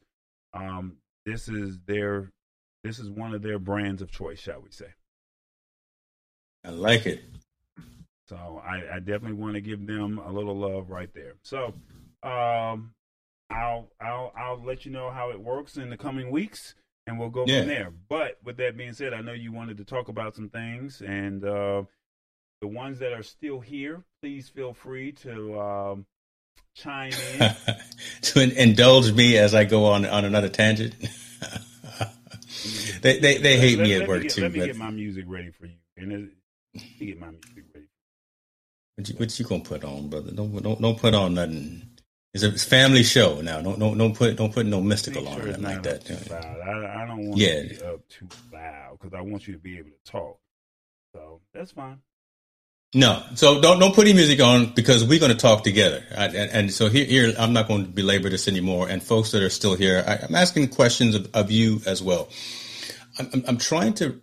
um, this is their, this is one of their brands of choice, shall we say? I like it. So I, I definitely want to give them a little love right there. So um, I'll I'll I'll let you know how it works in the coming weeks, and we'll go Yeah. from there. But with that being said, I know you wanted to talk about some things, and uh, the ones that are still here, please feel free to um, chime in. to in- indulge me as I go on on another tangent. they, they they hate Let- me let at work get, too. Let me but get my music ready for you, and it, let me get my music ready. What, you, what you gonna put on, brother? Don't don't don't put on nothing. It's a family show now. Don't don't don't put don't put no mystical on it like that. too loud. I, I don't want Yeah. to be up too loud because I want you to be able to talk. So that's fine. No, so don't don't put any music on because we're going to talk together. I, and, and so here, here, I'm not going to belabor this anymore. And folks that are still here, I, I'm asking questions of, of you as well. I'm, I'm trying to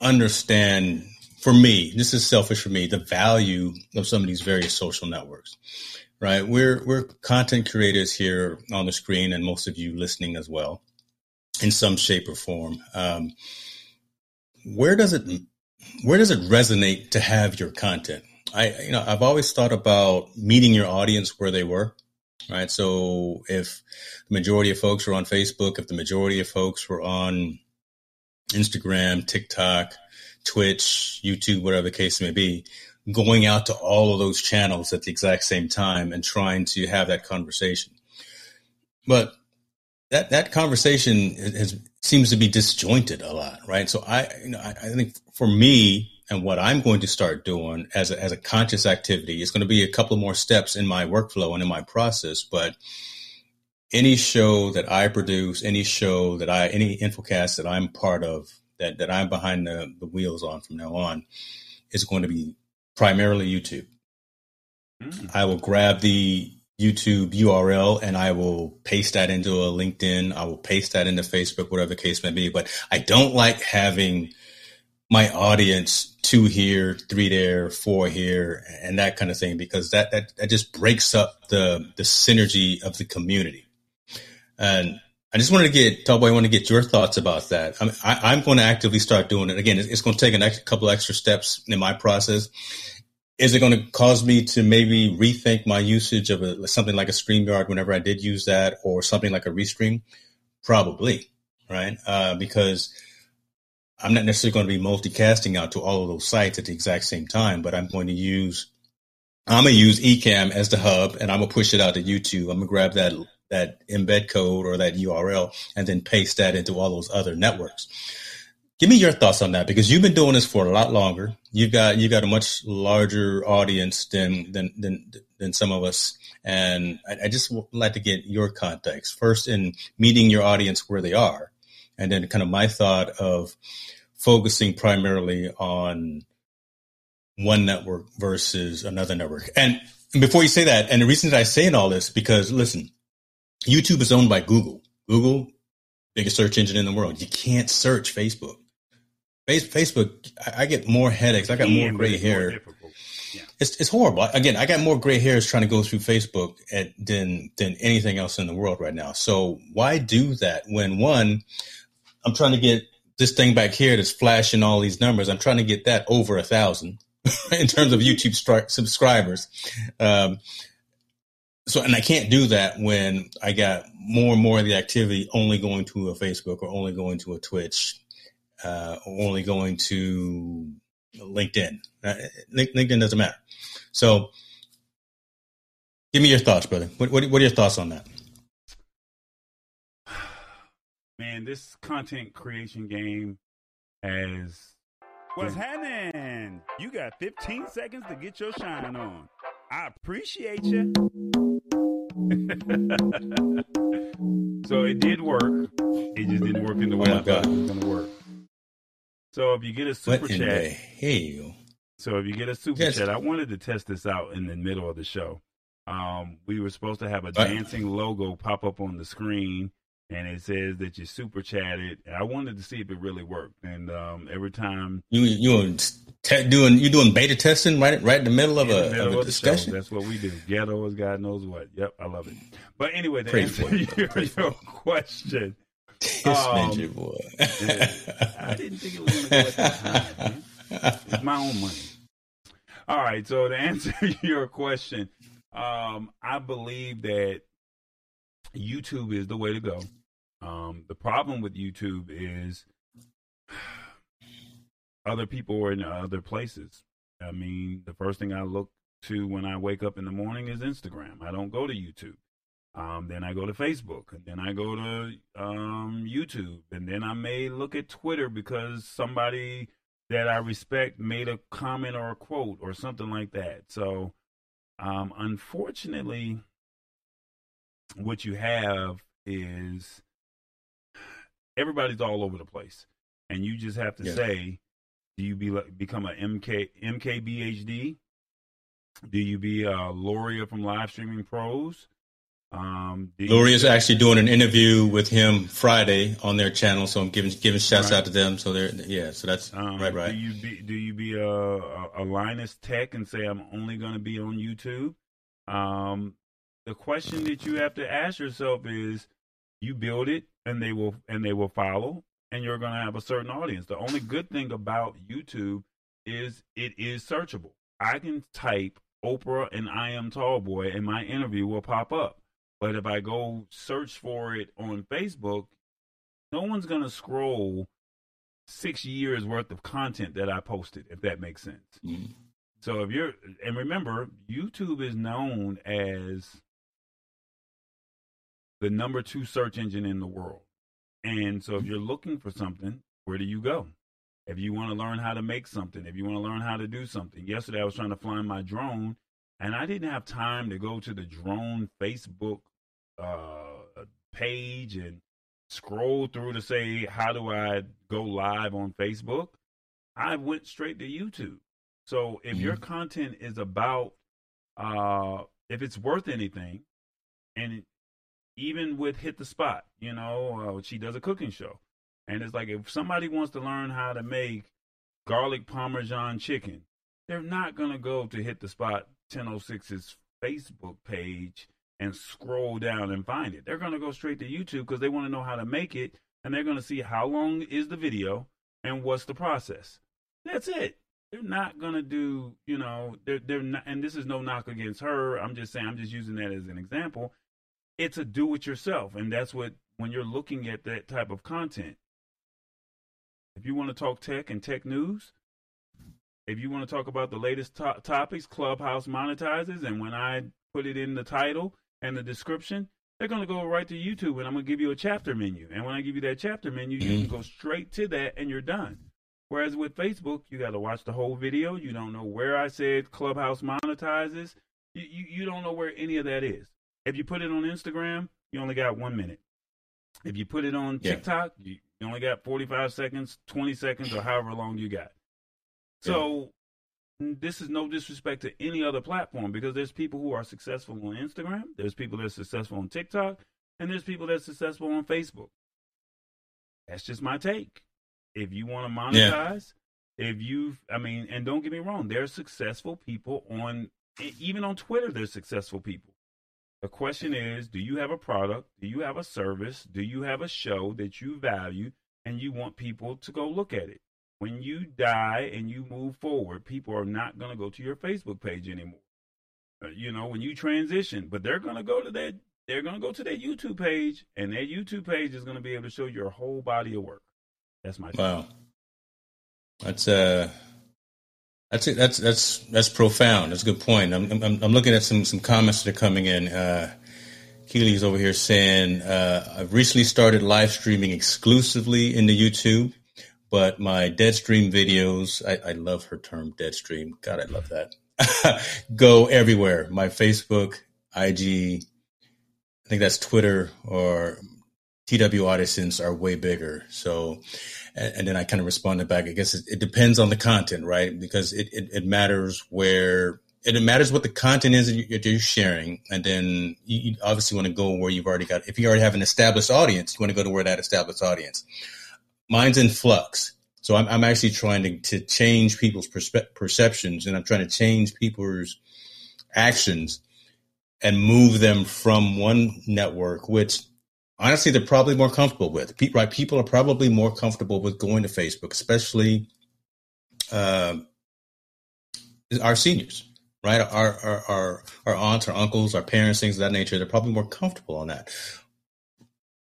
understand, for me, this is selfish for me, the value of some of these various social networks. Right, we're we're content creators here on the screen, and most of you listening as well, in some shape or form. Um, where does it where does it resonate to have your content? I, you know, I've always thought about meeting your audience where they were, right? So if the majority of folks were on Facebook, if the majority of folks were on Instagram, TikTok, Twitch, YouTube, whatever the case may be, going out to all of those channels at the exact same time and trying to have that conversation. But that that conversation has seems to be disjointed a lot, right? So I, you know, I, I think for me and what I'm going to start doing as a, as a conscious activity is going to be a couple more steps in my workflow and in my process. But any show that I produce, any show that I, any infocast that I'm part of, that that I'm behind the, the wheels on from now on, is going to be primarily YouTube. Mm. I will grab the YouTube URL and I will paste that into a LinkedIn. I will paste that into Facebook, whatever the case may be. But I don't like having my audience two here, three there, four here, and that kind of thing because that that, that just breaks up the the synergy of the community. And I just wanted to get Tallboy. I want to get your thoughts about that. I'm, I, I'm going to actively start doing it again. It's, it's going to take a ex- couple extra steps in my process is it going to cause me to maybe rethink my usage of a, something like a StreamYard whenever I did use that or something like a Restream? Probably, right? Uh, because I'm not necessarily going to be multicasting out to all of those sites at the exact same time, but I'm going to use, I'm going to use Ecamm as the hub and I'm going to push it out to YouTube. I'm going to grab that, that embed code or that URL and then paste that into all those other networks. Give me your thoughts on that because you've been doing this for a lot longer. You've got you got a much larger audience than than than than some of us, and I, I just would like to get your context first in meeting your audience where they are, and then kind of my thought of focusing primarily on one network versus another network. And before you say that, and the reason that I say all this because listen, YouTube is owned by Google. Google, biggest search engine in the world. You can't search Facebook. Facebook, I get more headaches. I got more gray more hair. difficult. Yeah. It's it's horrible. Again, I got more gray hairs trying to go through Facebook at, than than anything else in the world right now. So why do that when one, I'm trying to get this thing back here that's flashing all these numbers. I'm trying to get that over a thousand in terms of YouTube stri- subscribers. Um, so, and I can't do that when I got more and more of the activity only going to a Facebook or only going to a Twitch, uh, or only going to LinkedIn. Uh, LinkedIn doesn't matter. So, give me your thoughts, brother. What, what, what are your thoughts on that? Man, this content creation game has. What's happening? You got 15 seconds to get your shine on. I appreciate you. So it did work. It just didn't work in the way Oh I thought it was going to work. So if you get a super What chat, hell? so if you get a super Yes. chat, I wanted to test this out in the middle of the show. Um, we were supposed to have a dancing logo pop up on the screen, and it says that you super chatted. I wanted to see if it really worked, and um, every time You you te- doing you doing beta testing right right in the middle of a, middle of a of discussion? that's what we do. Ghetto as God knows what. Yep, I love it. But anyway, to answer your, your question, Um, boy. I didn't think it was going to go at time. man. It's my own money. All right, so to answer your question, Um, I believe that YouTube is the way to go. Um, the problem with YouTube is other people are in other places. I mean, the first thing I look to when I wake up in the morning is Instagram. I don't go to YouTube. Um, then I go to Facebook, and then I go to um, YouTube, and then I may look at Twitter because somebody that I respect made a comment or a quote or something like that. So, um, unfortunately, what you have is everybody's all over the place, and you just have to yeah. say, do you be become a MK MKBHD? Do you be a Loria from Live Streaming Pros? Um, Lori is actually doing an interview with him Friday on their channel, so I'm giving giving shouts right. out to them. So they're yeah, so that's um, right, right. Do you be do you be a, a, a Linus Tech and say I'm only going to be on YouTube? Um, the question that you have to ask yourself is, you build it and they will and they will follow, and you're going to have a certain audience. The only good thing about YouTube is it is searchable. I can type Oprah and I am Tallboy, and my interview will pop up but if I go search for it on Facebook, no one's going to scroll six years worth of content that I posted, if that makes sense. Mm-hmm. So if you're, and remember, YouTube is known as the number two search engine in the world. And so if you're looking for something, where do you go? If you want to learn how to make something, if you want to learn how to do something. Yesterday I was trying to fly my drone and I didn't have time to go to the drone Facebook uh, page and scroll through to say, how do I go live on Facebook? I went straight to YouTube. So if mm-hmm. your content is about, uh, if it's worth anything, and even with Hit the Spot, you know, uh, she does a cooking show. And it's like if somebody wants to learn how to make garlic parmesan chicken, they're not going to go to Hit the Spot 1006's Facebook page and scroll down and find it. They're going to go straight to YouTube because they want to know how to make it and they're going to see how long is the video and what's the process. That's it. They're not to do, you know, they're, they're not, and this is no knock against her. I'm just saying, I'm just using that as an example. It's a do it yourself. And that's what, when you're looking at that type of content, if you want to talk tech and tech news, if you want to talk about the latest to- topics, Clubhouse monetizes, and when I put it in the title, and the description, they're going to go right to YouTube and I'm going to give you a chapter menu. And when I give you that chapter menu, you can go straight to that and you're done. Whereas with Facebook, you got to watch the whole video. You don't know where I said Clubhouse monetizes. You, you, you don't know where any of that is. If you put it on Instagram, you only got one minute. If you put it on yeah. TikTok, you, you only got 45 seconds, 20 seconds, or however long you got. So this is no disrespect to any other platform because there's people who are successful on Instagram, there's people that are successful on TikTok, and there's people that are successful on Facebook. That's just my take. If you want to monetize, yeah. if you, I mean, and don't get me wrong, there are successful people on, even on Twitter, there's successful people. The question is, do you have a product? Do you have a service? Do you have a show that you value and you want people to go look at it? when you die and you move forward, people are not going to go to your Facebook page anymore. Uh, you know, when you transition, but they're going to go to that. They're going to go to their YouTube page, and their YouTube page is going to be able to show your whole body of work. That's my wow. That's uh, that's it. That's that's that's profound. That's a good point. I'm I'm, I'm looking at some some comments that are coming in. Uh, Keely's over here saying, uh, I've recently started live streaming exclusively into YouTube but my Deadstream videos, I, I love her term Deadstream. God, I love that. go everywhere. My Facebook, IG, I think that's Twitter or TW Audisons are way bigger. So, and, and then I kind of responded back. I guess it, it depends on the content, right? Because it, it, it, matters where, it matters what the content is that you're sharing. And then you obviously want to go where you've already got, if you already have an established audience, you want to go to where that established audience mine's in flux. So I'm, I'm actually trying to, to change people's perspe- perceptions and I'm trying to change people's actions and move them from one network, which honestly they're probably more comfortable with. Right? People are probably more comfortable with going to Facebook, especially uh, our seniors. right? Our, our, our, our aunts, our uncles, our parents, things of that nature, they're probably more comfortable on that.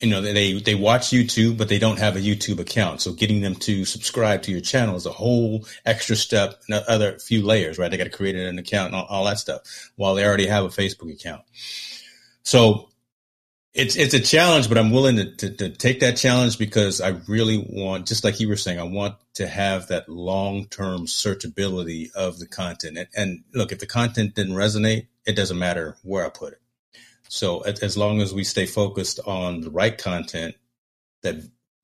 You know, they, they watch YouTube, but they don't have a YouTube account. So getting them to subscribe to your channel is a whole extra step, another few layers, right? They got to create an account and all, all that stuff while they already have a Facebook account. So it's it's a challenge, but I'm willing to, to, to, take that challenge because I really want, just like you were saying, I want to have that long term searchability of the content. And, and, look, if the content didn't resonate, it doesn't matter where I put it. So as, as long as we stay focused on the right content that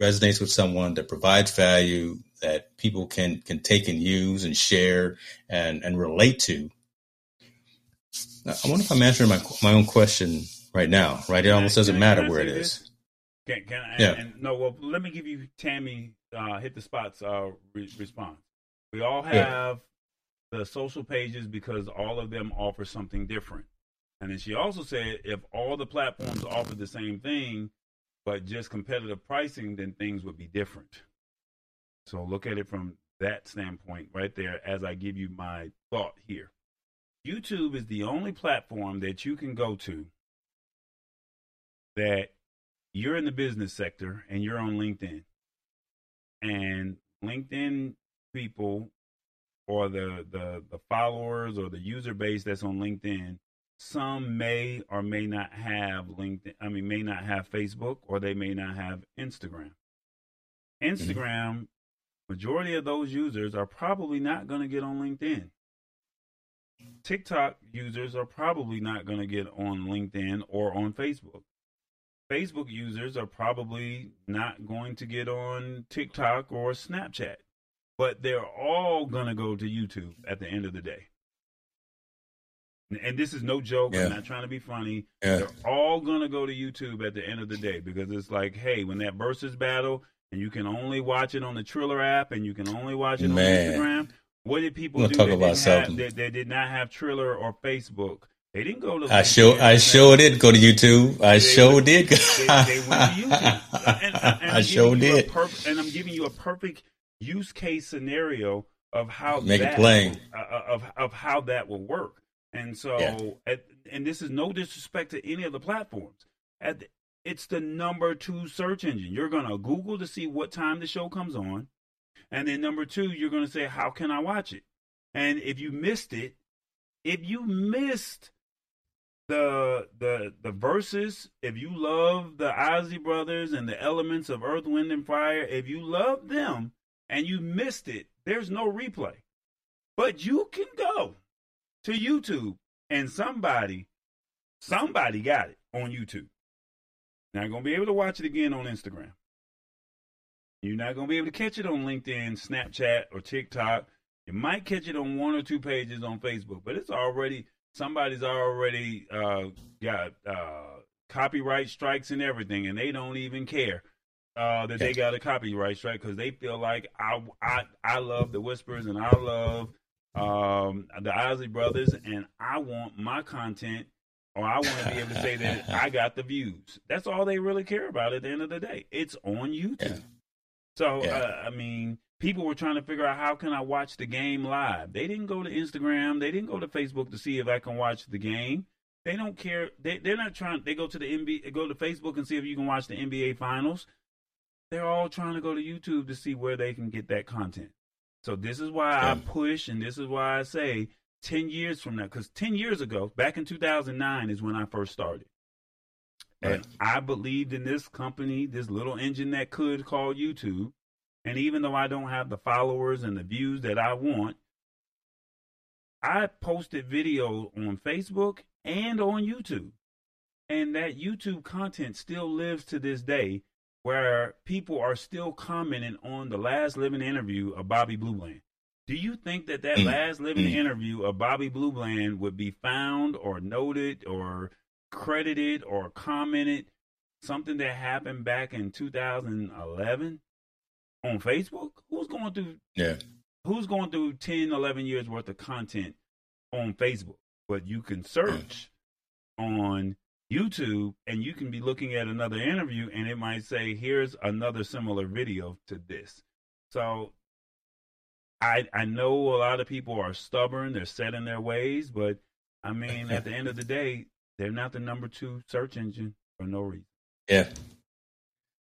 resonates with someone, that provides value, that people can can take and use and share and and relate to. I wonder if I'm answering my my own question right now, right? It almost doesn't matter where it is. Can, can I, yeah. And, no, well, let me give you Tammy uh, hit the spots uh, re- response. We all have yeah. the social pages because all of them offer something different. And then she also said if all the platforms offer the same thing, but just competitive pricing, then things would be different. So look at it from that standpoint right there as I give you my thought here. YouTube is the only platform that you can go to that you're in the business sector and you're on LinkedIn, and LinkedIn people or the the the followers or the user base that's on LinkedIn, some may or may not have LinkedIn. I mean, may not have Facebook or they may not have Instagram. Mm-hmm. Instagram, mm-hmm. majority of those users are probably not going to get on LinkedIn. TikTok users are probably not going to get on LinkedIn or on Facebook. Facebook users are probably not going to get on TikTok or Snapchat, but they're all going to go to YouTube at the end of the day. And this is no joke. Yeah. I'm not trying to be funny. Yeah. They're all going to go to YouTube at the end of the day because it's like, hey, when that Verzuz battle and you can only watch it on the Triller app and you can only watch it Man. on Instagram. What did people do? About have, that, that did not have Triller or Facebook they didn't go to. I show. I sure did go to YouTube. I sure did. They, they, went to YouTube. And, and, and I sure did. Perf- and I'm giving you a perfect use case scenario of how make that, it plain uh, uh, of of how that will work. And so, yeah. at, and this is no disrespect to any of the platforms. At the, it's the number two search engine. You're gonna Google to see what time the show comes on, and then number two, you're gonna say, "How can I watch it?" And if you missed it, if you missed the the the Verzuz, if you love the Isley brothers and the elements of Earth, Wind, and Fire, if you love them and you missed it, there's no replay. But you can go to YouTube and somebody, somebody got it on YouTube. Not gonna be able to watch it again on Instagram. You're not gonna be able to catch it on LinkedIn, Snapchat, or TikTok. You might catch it on one or two pages on Facebook, but it's already somebody's already uh, got uh, copyright strikes and everything, and they don't even care uh, that they got a copyright strike because they feel like I, I I love the Whispers and I love um, the Isley Brothers, and I want my content. Or I want to be able to say that I got the views. That's all they really care about at the end of the day. It's on YouTube. Yeah. So yeah. Uh, I mean, people were trying to figure out how can I watch the game live. They didn't go to Instagram, they didn't go to Facebook to see if I can watch the game. They don't care. They they're not trying. They go to the NBA, go to Facebook and see if you can watch the NBA finals. They're all trying to go to YouTube to see where they can get that content. So this is why. I push, and this is why I say ten years from now, because ten years ago, back in 2009, is when I first started. Right. And I believed in this company, this little engine that could call YouTube. And even though I don't have the followers and the views that I want, I posted videos on Facebook and on YouTube. And that YouTube content still lives to this day where people are still commenting on the last living interview of Bobby Blue Bland. Do you think that that mm. last living mm. interview of Bobby Blue Bland would be found or noted or credited or commented something that happened back in 2011? On Facebook, who's going through yeah who's going through 10, 11 years worth of content on Facebook? But you can search on YouTube and you can be looking at another interview and it might say, here's another similar video to this. So I I know a lot of people are stubborn, they're set in their ways, but I mean, at the end of the day, they're not the number two search engine for no reason. Yeah.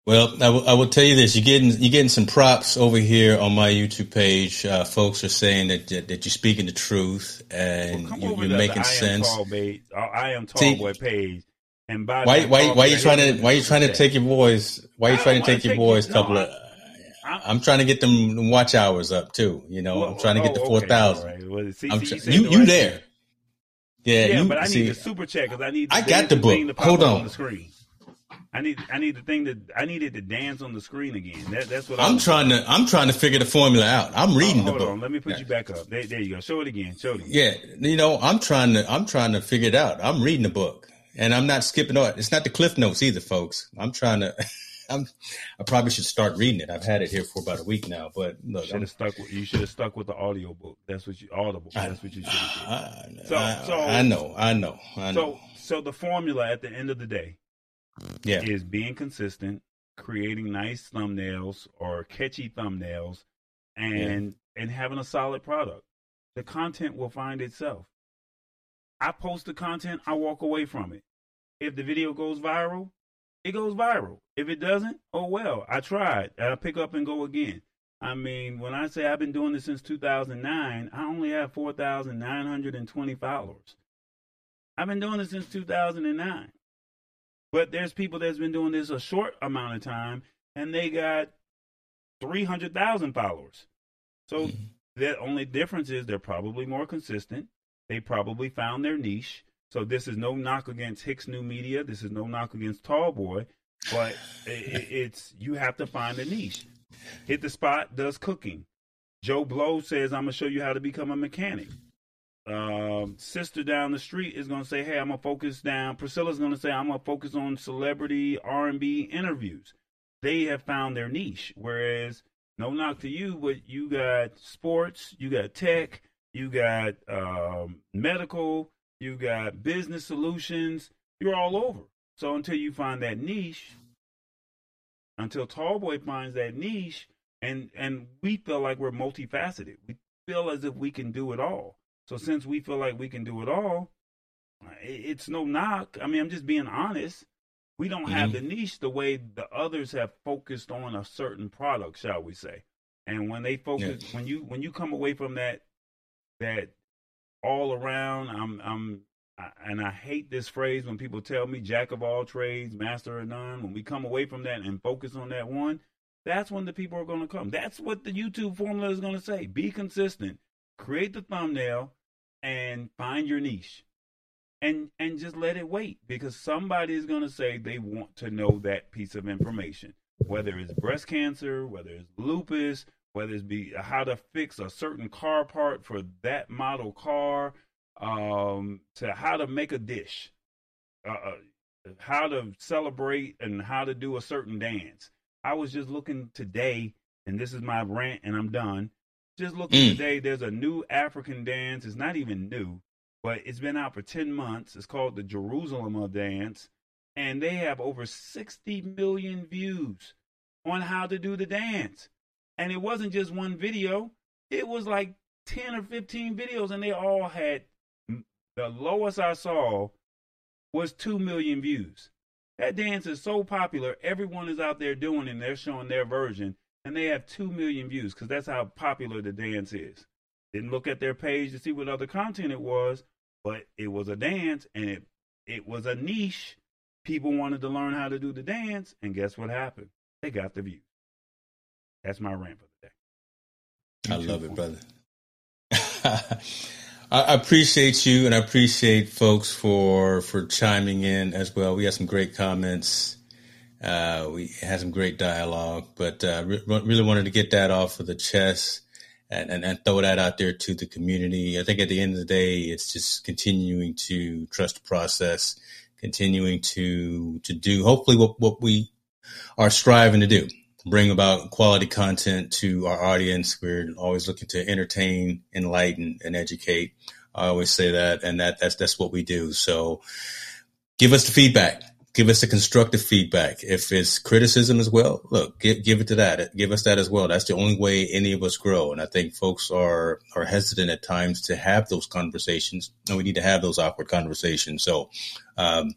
Well, I, w- I will tell you this: you're getting you're getting some props over here on my YouTube page. Uh, folks are saying that, that, that you're speaking the truth and Well, you, you're making am sense. Tall uh, I am tall See- boy page. And by Why why why you trying to why you trying to take your boys? Why you trying to take your boys? couple of. I'm- I'm trying to get them watch hours up too. You know, I'm trying to get oh, the four okay, thousand. all right. Well, see, I'm see, try- said you you right there? Yeah, Yeah, you but I see. need the super chat because I need. I got the book. to Hold up on. the screen. I need I need the thing that I needed to dance on the screen again. That, that's what I I'm trying to I'm trying to figure the formula out. I'm oh, reading Oh, the hold book. on, let me put Yeah. you back up. There, there you go. Show it again. Show it again. Yeah, you know, I'm trying to I'm trying to figure it out. I'm reading the book, and I'm not skipping on. It's not the cliff notes either, folks. I'm trying to. I'm. I probably should start reading it. I've had it here for about a week now, but look, Should have stuck. With, you should have stuck with the audio book. That's what you audible. That's what you should have I, So- I, so- I know, I know, I know. So, so the formula at the end of the day yeah, is being consistent, creating nice thumbnails or catchy thumbnails, and and having a solid product. The content will find itself. I post the content, I walk away from it. If the video goes viral, it goes viral. If it doesn't, oh well, I tried. I pick up and go again. I mean, when I say I've been doing this since 2009, I only have 4,920 followers. I've been doing this since 2009. But there's people that's been doing this a short amount of time and they got 300,000 followers. So mm-hmm. the only difference is they're probably more consistent. They probably found their niche. So this is no knock against Hicks New Media. This is no knock against Tall Boy, but i i- it's you have to find a niche. Hit the spot does cooking. Joe Blow says I'm gonna show you how to become a mechanic. Um, sister down the street is gonna say, "Hey, I'm gonna focus down." Priscilla's gonna say, "I'm gonna focus on celebrity R&B interviews." They have found their niche. Whereas, no knock to you, but you got sports, you got tech, you got um, medical, you got business solutions. You're all over. So until you find that niche, until Tallboy finds that niche, and and we feel like we're multifaceted. We feel as if we can do it all. So since we feel like we can do it all, it's no knock. I mean, I'm just being honest. We don't have mm-hmm. the niche the way the others have focused on a certain product, shall we say? And when they focus, when you when you come away from that that all around, I'm I'm I, and I hate this phrase when people tell me jack of all trades, master of none. When we come away from that and focus on that one, that's when the people are going to come. That's what the YouTube formula is going to say. Be consistent, create the thumbnail, and find your niche. And and just let it wait because somebody is going to say they want to know that piece of information, whether it's breast cancer, whether it's lupus, whether it's be how to fix a certain car part for that model car, um, to how to make a dish, uh, uh, how to celebrate, and how to do a certain dance. I was just looking today, and this is my rant, and I'm done. Just looking Mm. today, there's a new African dance. It's not even new, but it's been out for 10 months. It's called the Jerusalema Dance, and they have over 60 million views on how to do the dance. And it wasn't just one video, it was like 10 or 15 videos, and they all had the lowest I saw was 2 million views. That dance is so popular, everyone is out there doing it, and they're showing their version, and they have 2 million views because that's how popular the dance is. Didn't look at their page to see what other content it was, but it was a dance, and it, it was a niche. People wanted to learn how to do the dance, and guess what happened? They got the views. That's my rant for the day. I love it, brother. I appreciate you, and I appreciate folks for for chiming in as well. We had some great comments. Uh, we had some great dialogue, but uh, re- really wanted to get that off of the chest and, and, and throw that out there to the community. I think at the end of the day, it's just continuing to trust the process, continuing to to do hopefully what what we are striving to do bring about quality content to our audience. We're always looking to entertain, enlighten, and educate. I always say that, and that that's that's what we do. So, give us the feedback. Give us the constructive feedback. If it's criticism as well, look, give, give it to that. Give us that as well. That's the only way any of us grow. And I think folks are, are hesitant at times to have those conversations and we need to have those awkward conversations. So, um,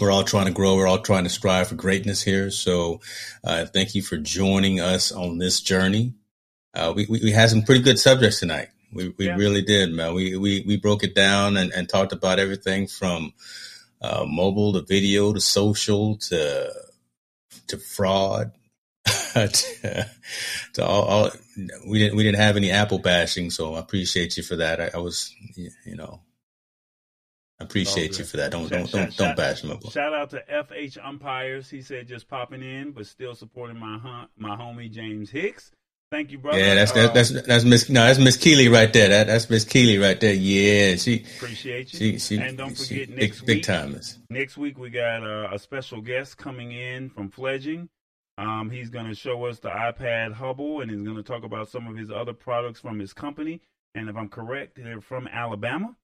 we're all trying to grow. We're all trying to strive for greatness here. So, uh, thank you for joining us on this journey. Uh, we, we, we had some pretty good subjects tonight. We, we yeah. really did, man. We, we, we broke it down and, and talked about everything from, uh, mobile to video to social to to fraud to, to all, all, we didn't we didn't have any Apple bashing, so I appreciate you for that. I, I was you know I appreciate you for that. Don't shout, don't don't, shout, don't bash him up. Shout out to FH Umpires. He said just popping in, but still supporting my my homie James Hicks. Thank you, brother. Yeah, that's uh, that's that's Miss no, that's Miss Keeley right there. That that's Miss Keeley right there. Yeah, she appreciate you. She, she and don't forget she, next big, week. Big timers. Next week we got uh, a special guest coming in from Fledging. Um, he's going to show us the iPad Hubble, and he's going to talk about some of his other products from his company. And if I'm correct, they're from Alabama,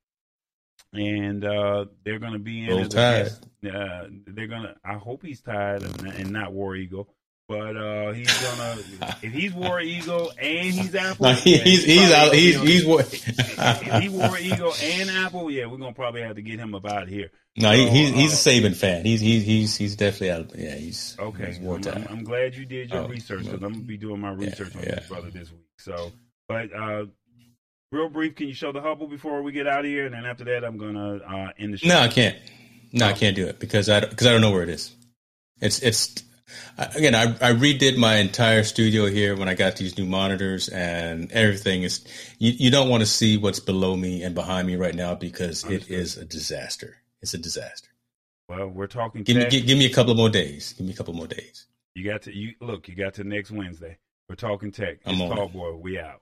and uh, they're going to be in. Roll Tide. Uh, they're going to. I hope he's tired and, and not War Eagle. But uh, he's gonna if he's War Eagle and he's Apple, no, he, he's he's out, he's he's War. if he War Eagle and Apple, yeah, we're gonna probably have to get him about here. No, so, he's he's uh, a Saban fan. He's he's he's he's definitely out. Yeah, he's okay. He's I'm, I'm, I'm, glad you did your oh, research because I'm gonna be doing my research yeah, on yeah. this brother this week. So, but uh, real brief, can you show the Hubble before we get out of here? And then after that, I'm gonna uh, end the show. No, I can't. No, I can't do it because I because I don't know where it is. It's it's again, I, I redid my entire studio here when I got these new monitors and everything is, you, you don't want to see what's below me and behind me right now because Understood. it is a disaster. It's a disaster. Well, we're talking. Give tech. me, give, give, me a couple more days. Give me a couple more days. You got to, you look, you got to next Wednesday. We're talking tech. It's Talk Boy. We out.